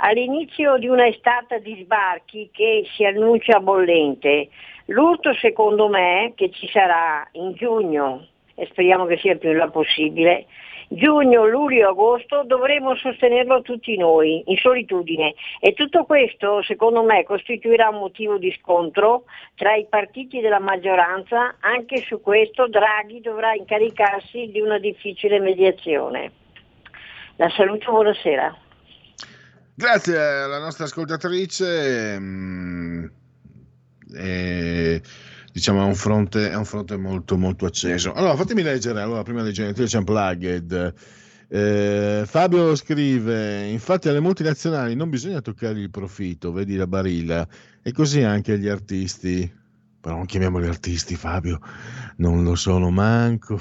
All'inizio di una estate di sbarchi che si annuncia bollente, l'urto secondo me che ci sarà in giugno, e speriamo che sia il più in là possibile, giugno, luglio, agosto dovremo sostenerlo tutti noi in solitudine e tutto questo secondo me costituirà un motivo di scontro tra i partiti della maggioranza, anche su questo Draghi dovrà incaricarsi di una difficile mediazione. La saluto, buonasera.
Grazie alla nostra ascoltatrice. mm, eh, diciamo è un, fronte, è un fronte molto molto acceso. Allora, fatemi leggere, allora, prima dei genitori Unplugged. Eh, Fabio scrive: Infatti, alle multinazionali non bisogna toccare il profitto, vedi la barilla, e così anche agli artisti. Però non chiamiamoli artisti, Fabio, non lo sono manco.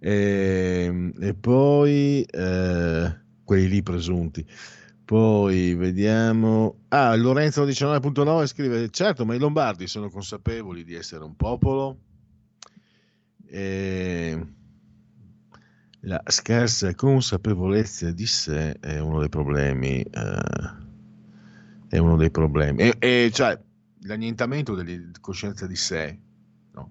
E, e poi eh, quelli lì presunti. Poi vediamo. Ah, Lorenzo 19.9 scrive: Certo, ma i lombardi sono consapevoli di essere un popolo. E la scarsa consapevolezza di sé è uno dei problemi. eh, è uno dei problemi. E, e, cioè l'annientamento della coscienza di sé. no?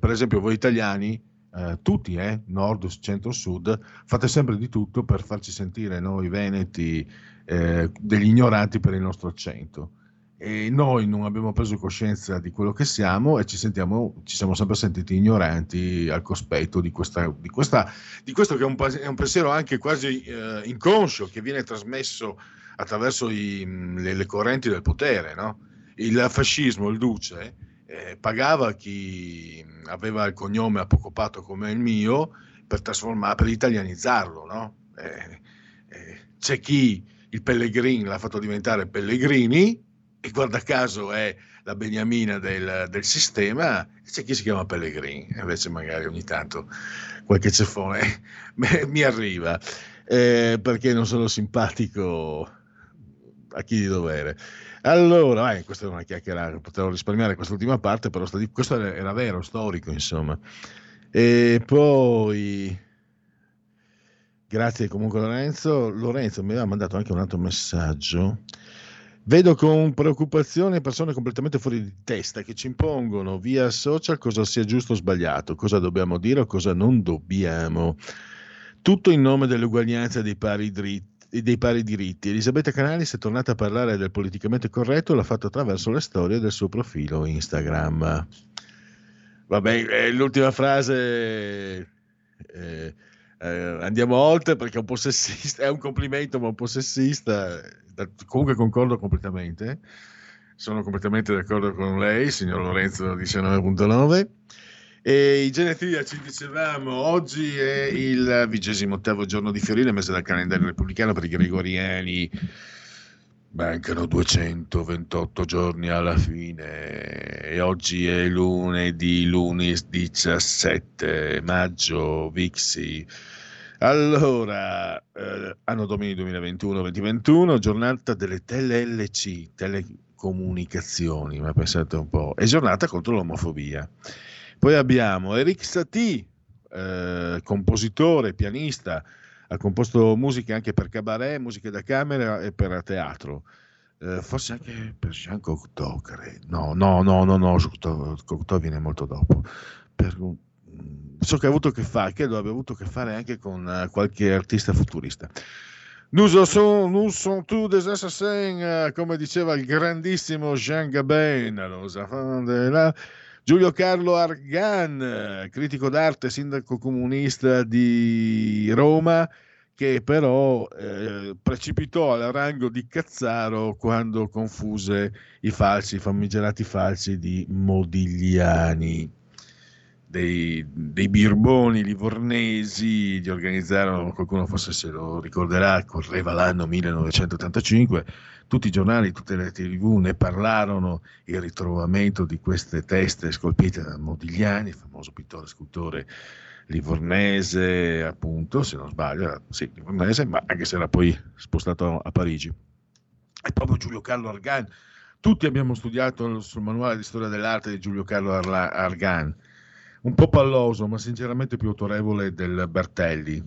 Per esempio, voi italiani. eh, tutti, eh, nord, centro, sud, fate sempre di tutto per farci sentire noi veneti eh, degli ignoranti per il nostro accento. E noi non abbiamo preso coscienza di quello che siamo e ci, sentiamo, ci siamo sempre sentiti ignoranti al cospetto di, questa, di, questa, di questo che è un, è un pensiero anche quasi eh, inconscio che viene trasmesso attraverso i- le, le correnti del potere. no? Il fascismo, il duce, eh, pagava chi aveva il cognome appocopato come il mio per trasformare, per italianizzarlo. no? Eh, eh, c'è chi il Pellegrini l'ha fatto diventare Pellegrini e guarda caso è la beniamina del, del sistema, c'è chi si chiama Pellegrini, invece magari ogni tanto qualche ceffone *laughs* mi arriva, eh, perché non sono simpatico a chi di dovere. Allora, vai, questa è una chiacchierata, potevo risparmiare quest'ultima parte, però questo era, era vero, storico, insomma. E poi, grazie comunque Lorenzo. Lorenzo mi aveva mandato anche un altro messaggio. Vedo con preoccupazione persone completamente fuori di testa che ci impongono via social cosa sia giusto o sbagliato, cosa dobbiamo dire o cosa non dobbiamo. Tutto in nome dell'uguaglianza e dei pari diritti. Dei pari diritti. Elisabetta Canalis è tornata a parlare del politicamente corretto, l'ha fatto attraverso le storie del suo profilo Instagram. Vabbè, eh, l'ultima frase eh, eh, andiamo oltre perché è un possessista, è un complimento, ma un possessista. Comunque concordo completamente. Sono completamente d'accordo con lei, signor Lorenzo 19.9. E i genetiliaci dicevamo, oggi è il vigesimo ottavo giorno di Fiorile, mese del calendario repubblicano per i gregoriani. Mancano 228 giorni alla fine e oggi è lunedì, lunis 17 maggio, Vixi. Allora, eh, anno domini 2021-2021, giornata delle TLC, telecomunicazioni, ma pensate un po', e giornata contro l'omofobia. Poi abbiamo Eric Satie, eh, compositore, pianista, ha composto musiche anche per cabaret, musiche da camera e per teatro. Eh, forse anche per Jean Cocteau, credo. No, no, no, no, no, Cocteau, viene molto dopo. Per un- so che ha avuto a che fare, credo abbia avuto a che fare anche con eh, qualche artista futurista. Nous sont, nous tous des assassins, eh, come diceva il grandissimo Jean Gabin. Giulio Carlo Argan, eh, critico d'arte, sindaco comunista di Roma, che però eh, precipitò al rango di Cazzaro quando confuse i falsi, i famigerati falsi di Modigliani. Dei, dei birboni livornesi gli organizzarono, qualcuno forse se lo ricorderà, correva l'anno 1985, tutti i giornali, tutte le tv ne parlarono, il ritrovamento di queste teste scolpite da Modigliani, famoso pittore scultore livornese, appunto, se non sbaglio, era, sì, livornese, ma anche se era poi spostato a Parigi. E proprio Giulio Carlo Argan, tutti abbiamo studiato sul manuale di storia dell'arte di Giulio Carlo Argan, un po' palloso, ma sinceramente più autorevole del Bertelli,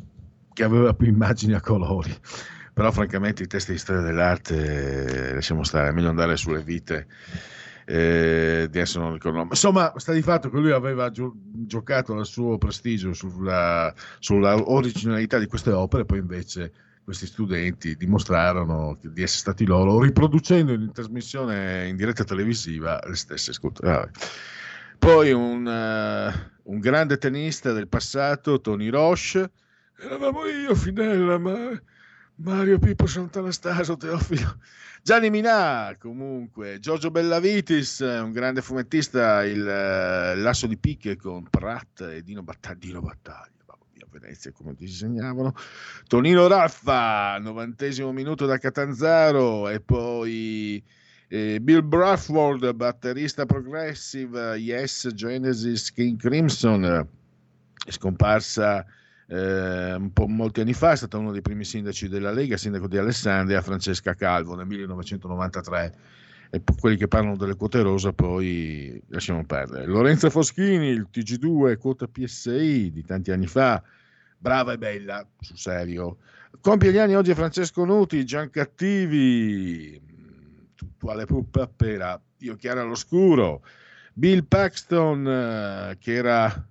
che aveva più immagini a colori. Però francamente i testi di storia dell'arte, eh, lasciamo stare, è meglio andare sulle vite eh, adesso non ricordo. Ma insomma, sta di fatto che lui aveva gio- giocato il suo prestigio sulla, sulla, originalità di queste opere, poi invece questi studenti dimostrarono di essere stati loro, riproducendo in trasmissione in diretta televisiva le stesse sculture. Ah, poi un, uh, un, grande tennista del passato, Tony Roche, eravamo io, Finella, ma Mario Pippo Sant'Anastasio, Teofilo Gianni Minà, comunque, Giorgio Bellavitis, un grande fumettista, il uh, Lasso di Picche con Pratt e Dino Battaglia. Dino Battaglia. a Venezia come disegnavano Tonino Raffa novantesimo minuto da Catanzaro e poi eh, Bill Bradford batterista progressive Yes Genesis King Crimson scomparsa eh, molti anni fa, è stata uno dei primi sindaci della Lega, sindaco di Alessandria, Francesca Calvo nel 1993. E quelli che parlano delle quote rosa poi lasciamo perdere. Lorenzo Foschini, il TG2, quota PSI di tanti anni fa, brava e bella, sul serio. Compie gli anni oggi Francesco Nuti, Giancattivi, quale puppa pera, io chiara all'oscuro, Bill Paxton, eh, che era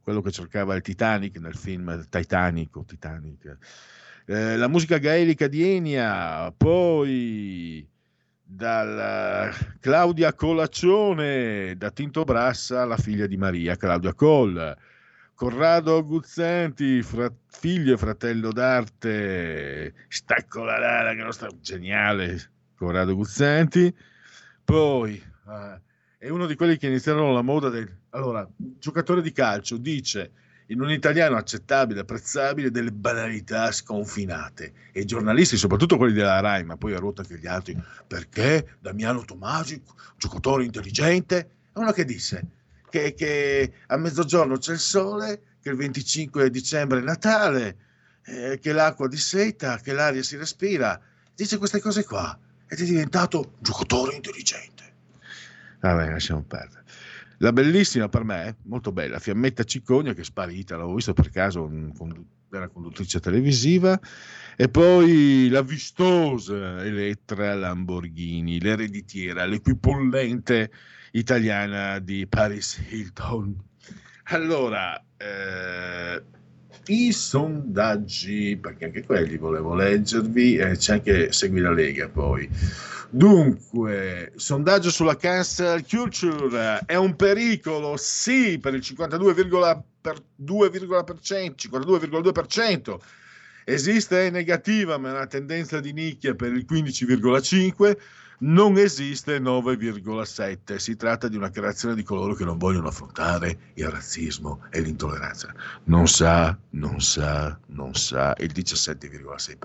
quello che cercava il Titanic nel film Titanic o Titanic. Eh, la musica gaelica di Enia, poi dalla Claudia Colaccione, da Tinto Brassa, la figlia di Maria, Claudia Coll. Corrado Guzzanti, fra, figlio e fratello d'arte, stacco la lala, che nostra geniale Corrado Guzzanti. Poi eh, è uno di quelli che iniziarono la moda del... Allora, giocatore di calcio dice in un italiano accettabile, apprezzabile, delle banalità sconfinate. E i giornalisti, soprattutto quelli della RAI, ma poi a ruota anche gli altri, perché Damiano Tomasi, giocatore intelligente, è uno che disse che, che a mezzogiorno c'è il sole, che il 25 dicembre è Natale, eh, che l'acqua disseta, che l'aria si respira. Dice queste cose qua ed è diventato giocatore intelligente. Vabbè, lasciamo perdere. La bellissima per me, molto bella, Fiammetta Ciccogna che è sparita, l'avevo vista per caso, era conduttrice televisiva, e poi la vistosa Elettra Lamborghini, l'ereditiera, l'equipollente italiana di Paris Hilton. Allora, eh, i sondaggi, perché anche quelli volevo leggervi, e c'è anche Segui la Lega poi. Dunque, sondaggio sulla cancel culture è un pericolo? Sì, per il 52,2%, 52,2%. Esiste è negativa, ma è una tendenza di nicchia per il 15,5%. Non esiste 9,7. Si tratta di una creazione di coloro che non vogliono affrontare il razzismo e l'intolleranza. Non sa, non sa, non sa il 17,6%.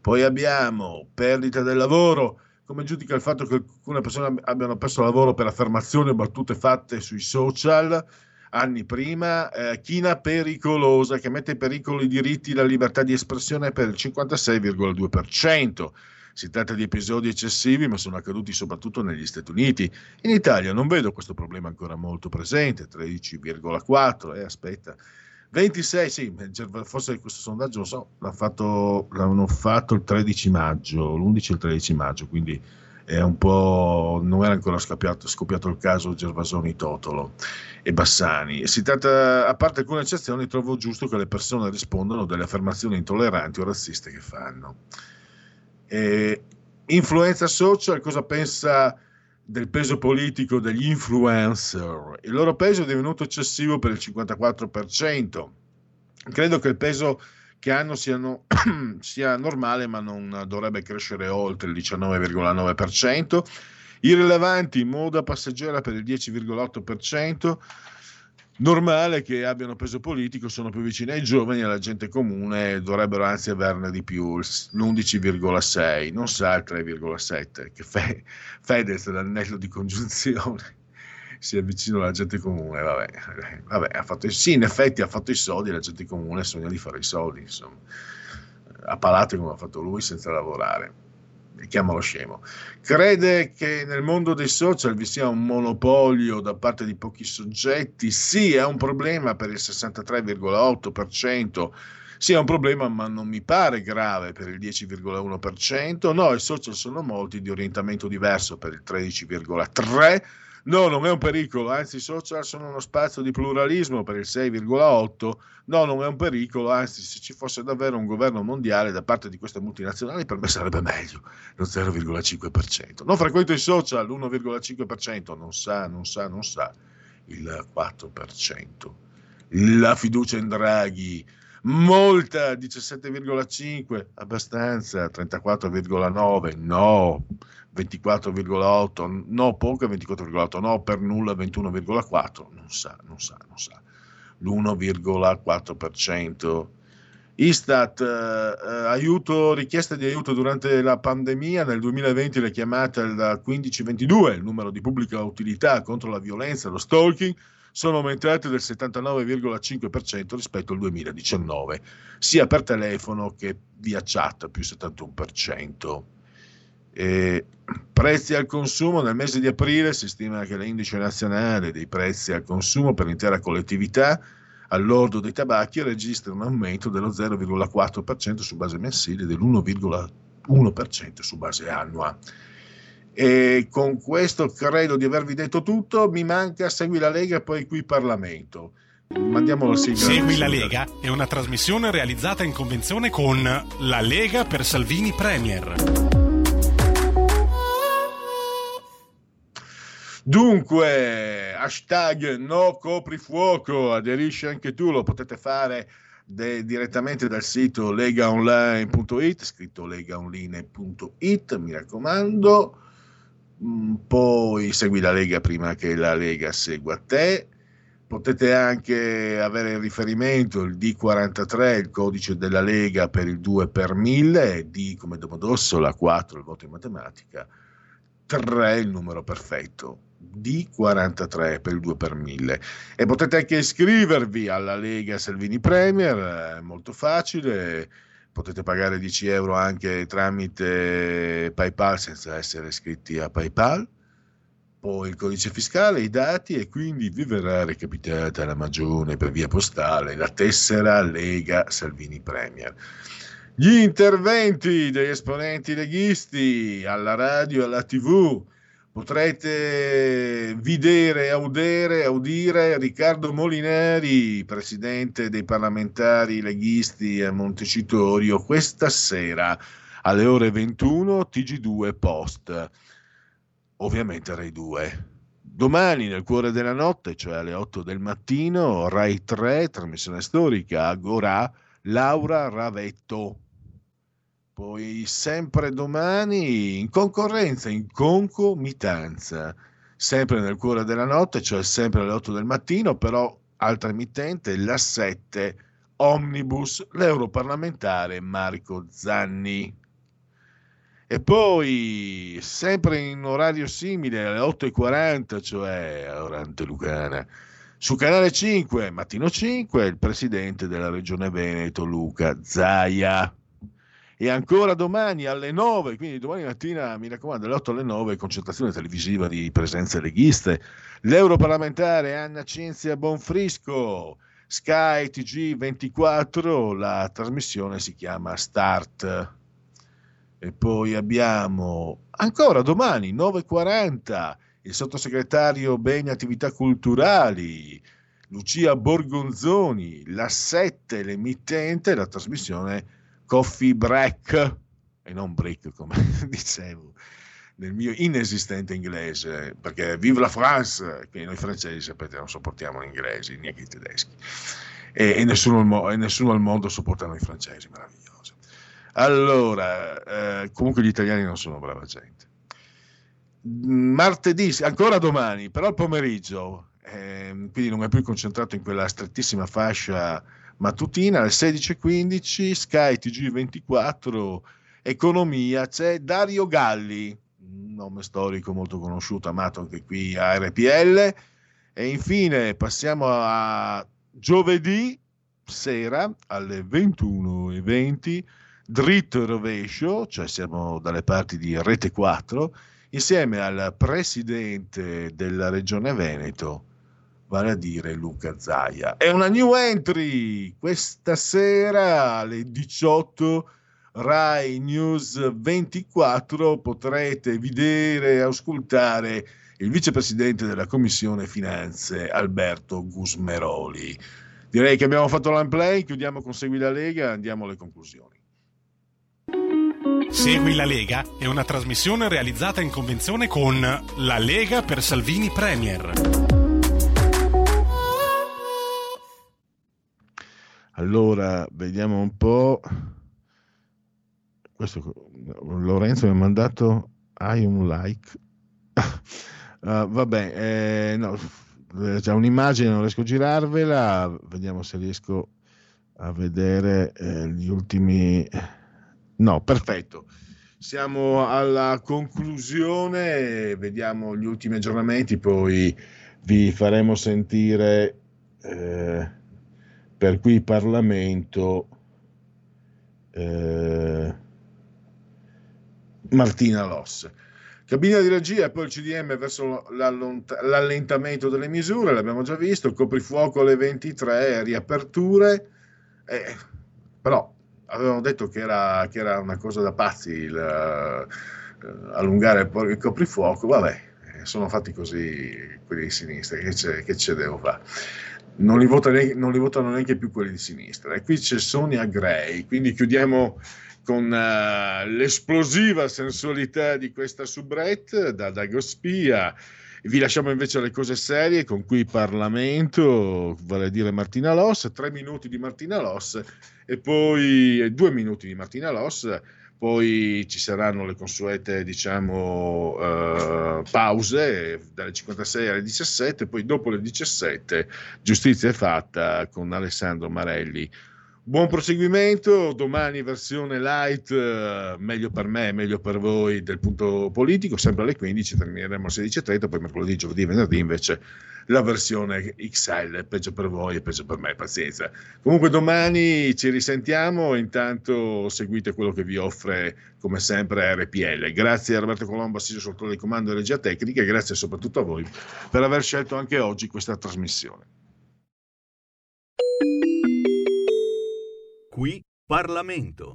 Poi abbiamo perdita del lavoro. Come giudica il fatto che alcune persone abbiano perso lavoro per affermazioni o battute fatte sui social anni prima? Eh, china pericolosa che mette in pericolo i diritti e la libertà di espressione per il 56,2%. Si tratta di episodi eccessivi, ma sono accaduti soprattutto negli Stati Uniti. In Italia non vedo questo problema ancora molto presente, 13,4%. Eh, aspetta, 26, sì, forse questo sondaggio, lo so, l'ha fatto, l'hanno fatto il 13 maggio, l'11 e il 13 maggio, quindi è un po', non era ancora scoppiato, scoppiato il caso Gervasoni Totolo e Bassani. Si tratta, a parte alcune eccezioni, trovo giusto che le persone rispondano delle affermazioni intolleranti o razziste che fanno. E, influenza social, cosa pensa del peso politico degli influencer? Il loro peso è divenuto eccessivo per il 54%. Credo che il peso che hanno siano, *clears throat* sia normale, ma non dovrebbe crescere oltre il 19,9%. Irrilevanti moda passeggera per il 10,8%. Normale che abbiano peso politico, sono più vicini ai giovani e alla gente comune, dovrebbero anzi averne di più, l'11,6, non sa il 3,7, che Fe- Fedez dall'anello di congiunzione *laughs* si avvicina alla gente comune, vabbè, vabbè fatto, sì, in effetti ha fatto i soldi, la gente comune sogna di fare i soldi, insomma, a palate come ha fatto lui senza lavorare. Chiamalo scemo. Crede che nel mondo dei social vi sia un monopolio da parte di pochi soggetti? Sì, è un problema per il 63,8%. Sì, è un problema, ma non mi pare grave per il 10,1%. No, i social sono molti di orientamento diverso per il 13,3%. No, non è un pericolo, anzi i social sono uno spazio di pluralismo per il 6,8. No, non è un pericolo, anzi se ci fosse davvero un governo mondiale da parte di queste multinazionali per me sarebbe meglio, lo 0,5%. Non frequento i social, l'1,5%, non sa, non sa, non sa, il 4%. La fiducia in Draghi, molta 17,5, abbastanza 34,9, no. 24,8, no poco 24,8, no per nulla 21,4, non sa, non sa, non sa. L'1,4%. Istat, eh, aiuto, richieste di aiuto durante la pandemia, nel 2020 le chiamate da 1522, il numero di pubblica utilità contro la violenza lo stalking, sono aumentate del 79,5% rispetto al 2019, sia per telefono che via chat, più 71%. E prezzi al consumo nel mese di aprile si stima che l'indice nazionale dei prezzi al consumo per l'intera collettività all'ordo dei tabacchi registra un aumento dello 0,4% su base mensile e dell'1,1% su base annua. E con questo credo di avervi detto tutto. Mi manca Segui la Lega, poi qui Parlamento. Mandiamo la sigla.
Segui la Lega è una trasmissione realizzata in convenzione con La Lega per Salvini Premier.
Dunque, hashtag no coprifuoco, aderisci anche tu, lo potete fare de- direttamente dal sito legaonline.it, scritto legaonline.it, mi raccomando. Mm, poi segui la Lega prima che la Lega segua te. Potete anche avere il riferimento, il D43, il codice della Lega per il 2 per 1000, D come Domodossola, 4 il voto in matematica, 3 il numero perfetto D43 per il 2 per 1000 e potete anche iscrivervi alla Lega Salvini Premier, è molto facile, potete pagare 10 euro anche tramite PayPal senza essere iscritti a PayPal, poi il codice fiscale, i dati e quindi vi verrà recapitata la magione per via postale, la tessera Lega Salvini Premier. Gli interventi degli esponenti leghisti alla radio e alla tv potrete vedere, audere, audire Riccardo Molinari, presidente dei parlamentari leghisti a Montecitorio, questa sera alle ore 21 TG2 Post, ovviamente Rai 2. Domani nel cuore della notte, cioè alle 8 del mattino, Rai 3, trasmissione storica, Agora, Laura Ravetto poi sempre domani in concorrenza, in concomitanza, sempre nel cuore della notte, cioè sempre alle 8 del mattino, però altra emittente, la 7 Omnibus, l'europarlamentare Marco Zanni. E poi, sempre in orario simile, alle 8.40, cioè Orante Lucana, su Canale 5, mattino 5, il presidente della Regione Veneto, Luca Zaia e ancora domani alle 9, quindi domani mattina mi raccomando alle 8 alle 9 concentrazione televisiva di presenze leghiste, l'europarlamentare Anna Cinzia Bonfrisco, Sky TG24, la trasmissione si chiama Start. E poi abbiamo ancora domani 9.40 il sottosegretario Beni Attività Culturali, Lucia Borgonzoni, la 7, l'emittente, la trasmissione Coffee Break, e non break come *laughs* dicevo nel mio inesistente inglese, perché vive la France, che noi francesi sapete non sopportiamo gli inglesi, neanche i tedeschi, e, e, nessuno, e nessuno, al mondo sopporta noi francesi, meraviglioso. Allora, eh, comunque gli italiani non sono brava gente. Martedì, ancora domani, però il pomeriggio, eh, quindi non è più concentrato in quella strettissima fascia mattutina, alle 16.15, Sky TG24, Economia, c'è Dario Galli, nome storico molto conosciuto, amato anche qui a RPL. E infine passiamo a giovedì sera alle 21.20, dritto e rovescio, cioè siamo dalle parti di Rete 4, insieme al presidente della regione Veneto, vale a dire Luca Zaia. È una new entry questa sera alle 18 Rai News 24 potrete vedere e ascoltare il vicepresidente della Commissione Finanze Alberto Gusmeroli. Direi che abbiamo fatto l'unplay, chiudiamo con Segui la Lega andiamo alle conclusioni.
Segui la Lega è una trasmissione realizzata in convenzione con La Lega per Salvini Premier.
Allora, vediamo un po'. Questo, Lorenzo mi ha mandato hai un like. uh, *laughs* vabbè, eh, no, c'è un'immagine, non riesco a girarvela. Vediamo se riesco a vedere eh, gli ultimi. No, perfetto. Siamo alla conclusione, vediamo gli ultimi aggiornamenti, poi vi faremo sentire eh, per qui Parlamento. Eh, Martina Loss. Cabina di regia e poi il CDM verso l'allentamento delle misure, l'abbiamo già visto, il coprifuoco alle 23, riaperture, eh, però avevamo detto che era, che era, una cosa da pazzi il, uh, allungare il, il coprifuoco, vabbè, eh, sono fatti così quelli di sinistra, che c'è, che c'è devo fare? Non li, neanche, non li, votano neanche più quelli di sinistra. E qui c'è Sonia Gray, quindi chiudiamo con uh, l'esplosiva sensualità di questa soubrette da Dago Spia. Vi lasciamo invece alle cose serie con cui Parlamento, vale a dire Martina Loss, tre minuti di Martina Loss e poi due minuti di Martina Loss, poi ci saranno le consuete diciamo uh, pause dalle 56 alle 17, poi dopo le 17 giustizia è fatta con Alessandro Marelli Buon proseguimento, domani versione light, eh, meglio per me, meglio per voi del punto politico, sempre alle 15, termineremo alle 16.30, poi mercoledì, giovedì venerdì invece la versione XL, peggio per voi e peggio per me, pazienza. Comunque domani ci risentiamo, intanto seguite quello che vi offre come sempre RPL. Grazie a Roberto Colombo, assiso sul di comando e regia tecnica e grazie soprattutto a voi per aver scelto anche oggi questa trasmissione.
Qui Parlamento.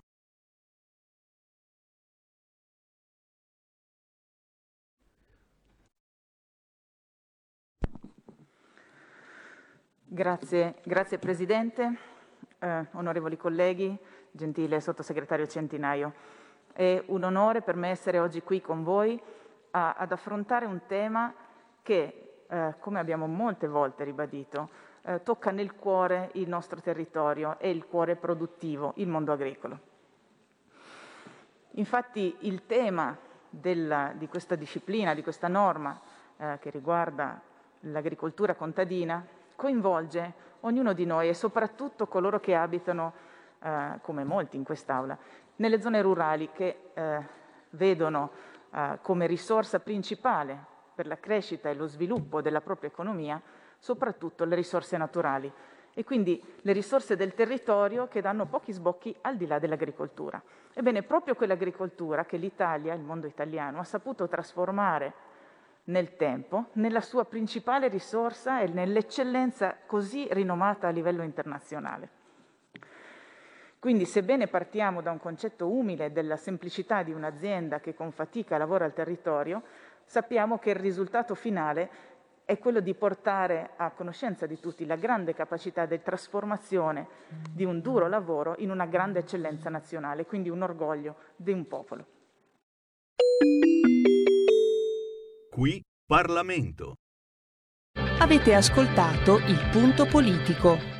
Grazie, grazie Presidente, eh, onorevoli colleghi, gentile sottosegretario Centinaio. È un onore per me essere oggi qui con voi a, ad affrontare un tema che, eh, come abbiamo molte volte ribadito, eh, tocca nel cuore il nostro territorio e il cuore produttivo, il mondo agricolo. Infatti il tema della, di questa disciplina, di questa norma eh, che riguarda l'agricoltura contadina, coinvolge ognuno di noi e soprattutto coloro che abitano, eh, come molti in quest'Aula, nelle zone rurali che eh, vedono eh, come risorsa principale per la crescita e lo sviluppo della propria economia soprattutto le risorse naturali e quindi le risorse del territorio che danno pochi sbocchi al di là dell'agricoltura. Ebbene, proprio quell'agricoltura che l'Italia, il mondo italiano, ha saputo trasformare nel tempo nella sua principale risorsa e nell'eccellenza così rinomata a livello internazionale. Quindi sebbene partiamo da un concetto umile della semplicità di un'azienda che con fatica lavora al territorio, sappiamo che il risultato finale è quello di portare a conoscenza di tutti la grande capacità di trasformazione di un duro lavoro in una grande eccellenza nazionale, quindi un orgoglio di un popolo.
Qui Parlamento.
Avete ascoltato il punto politico.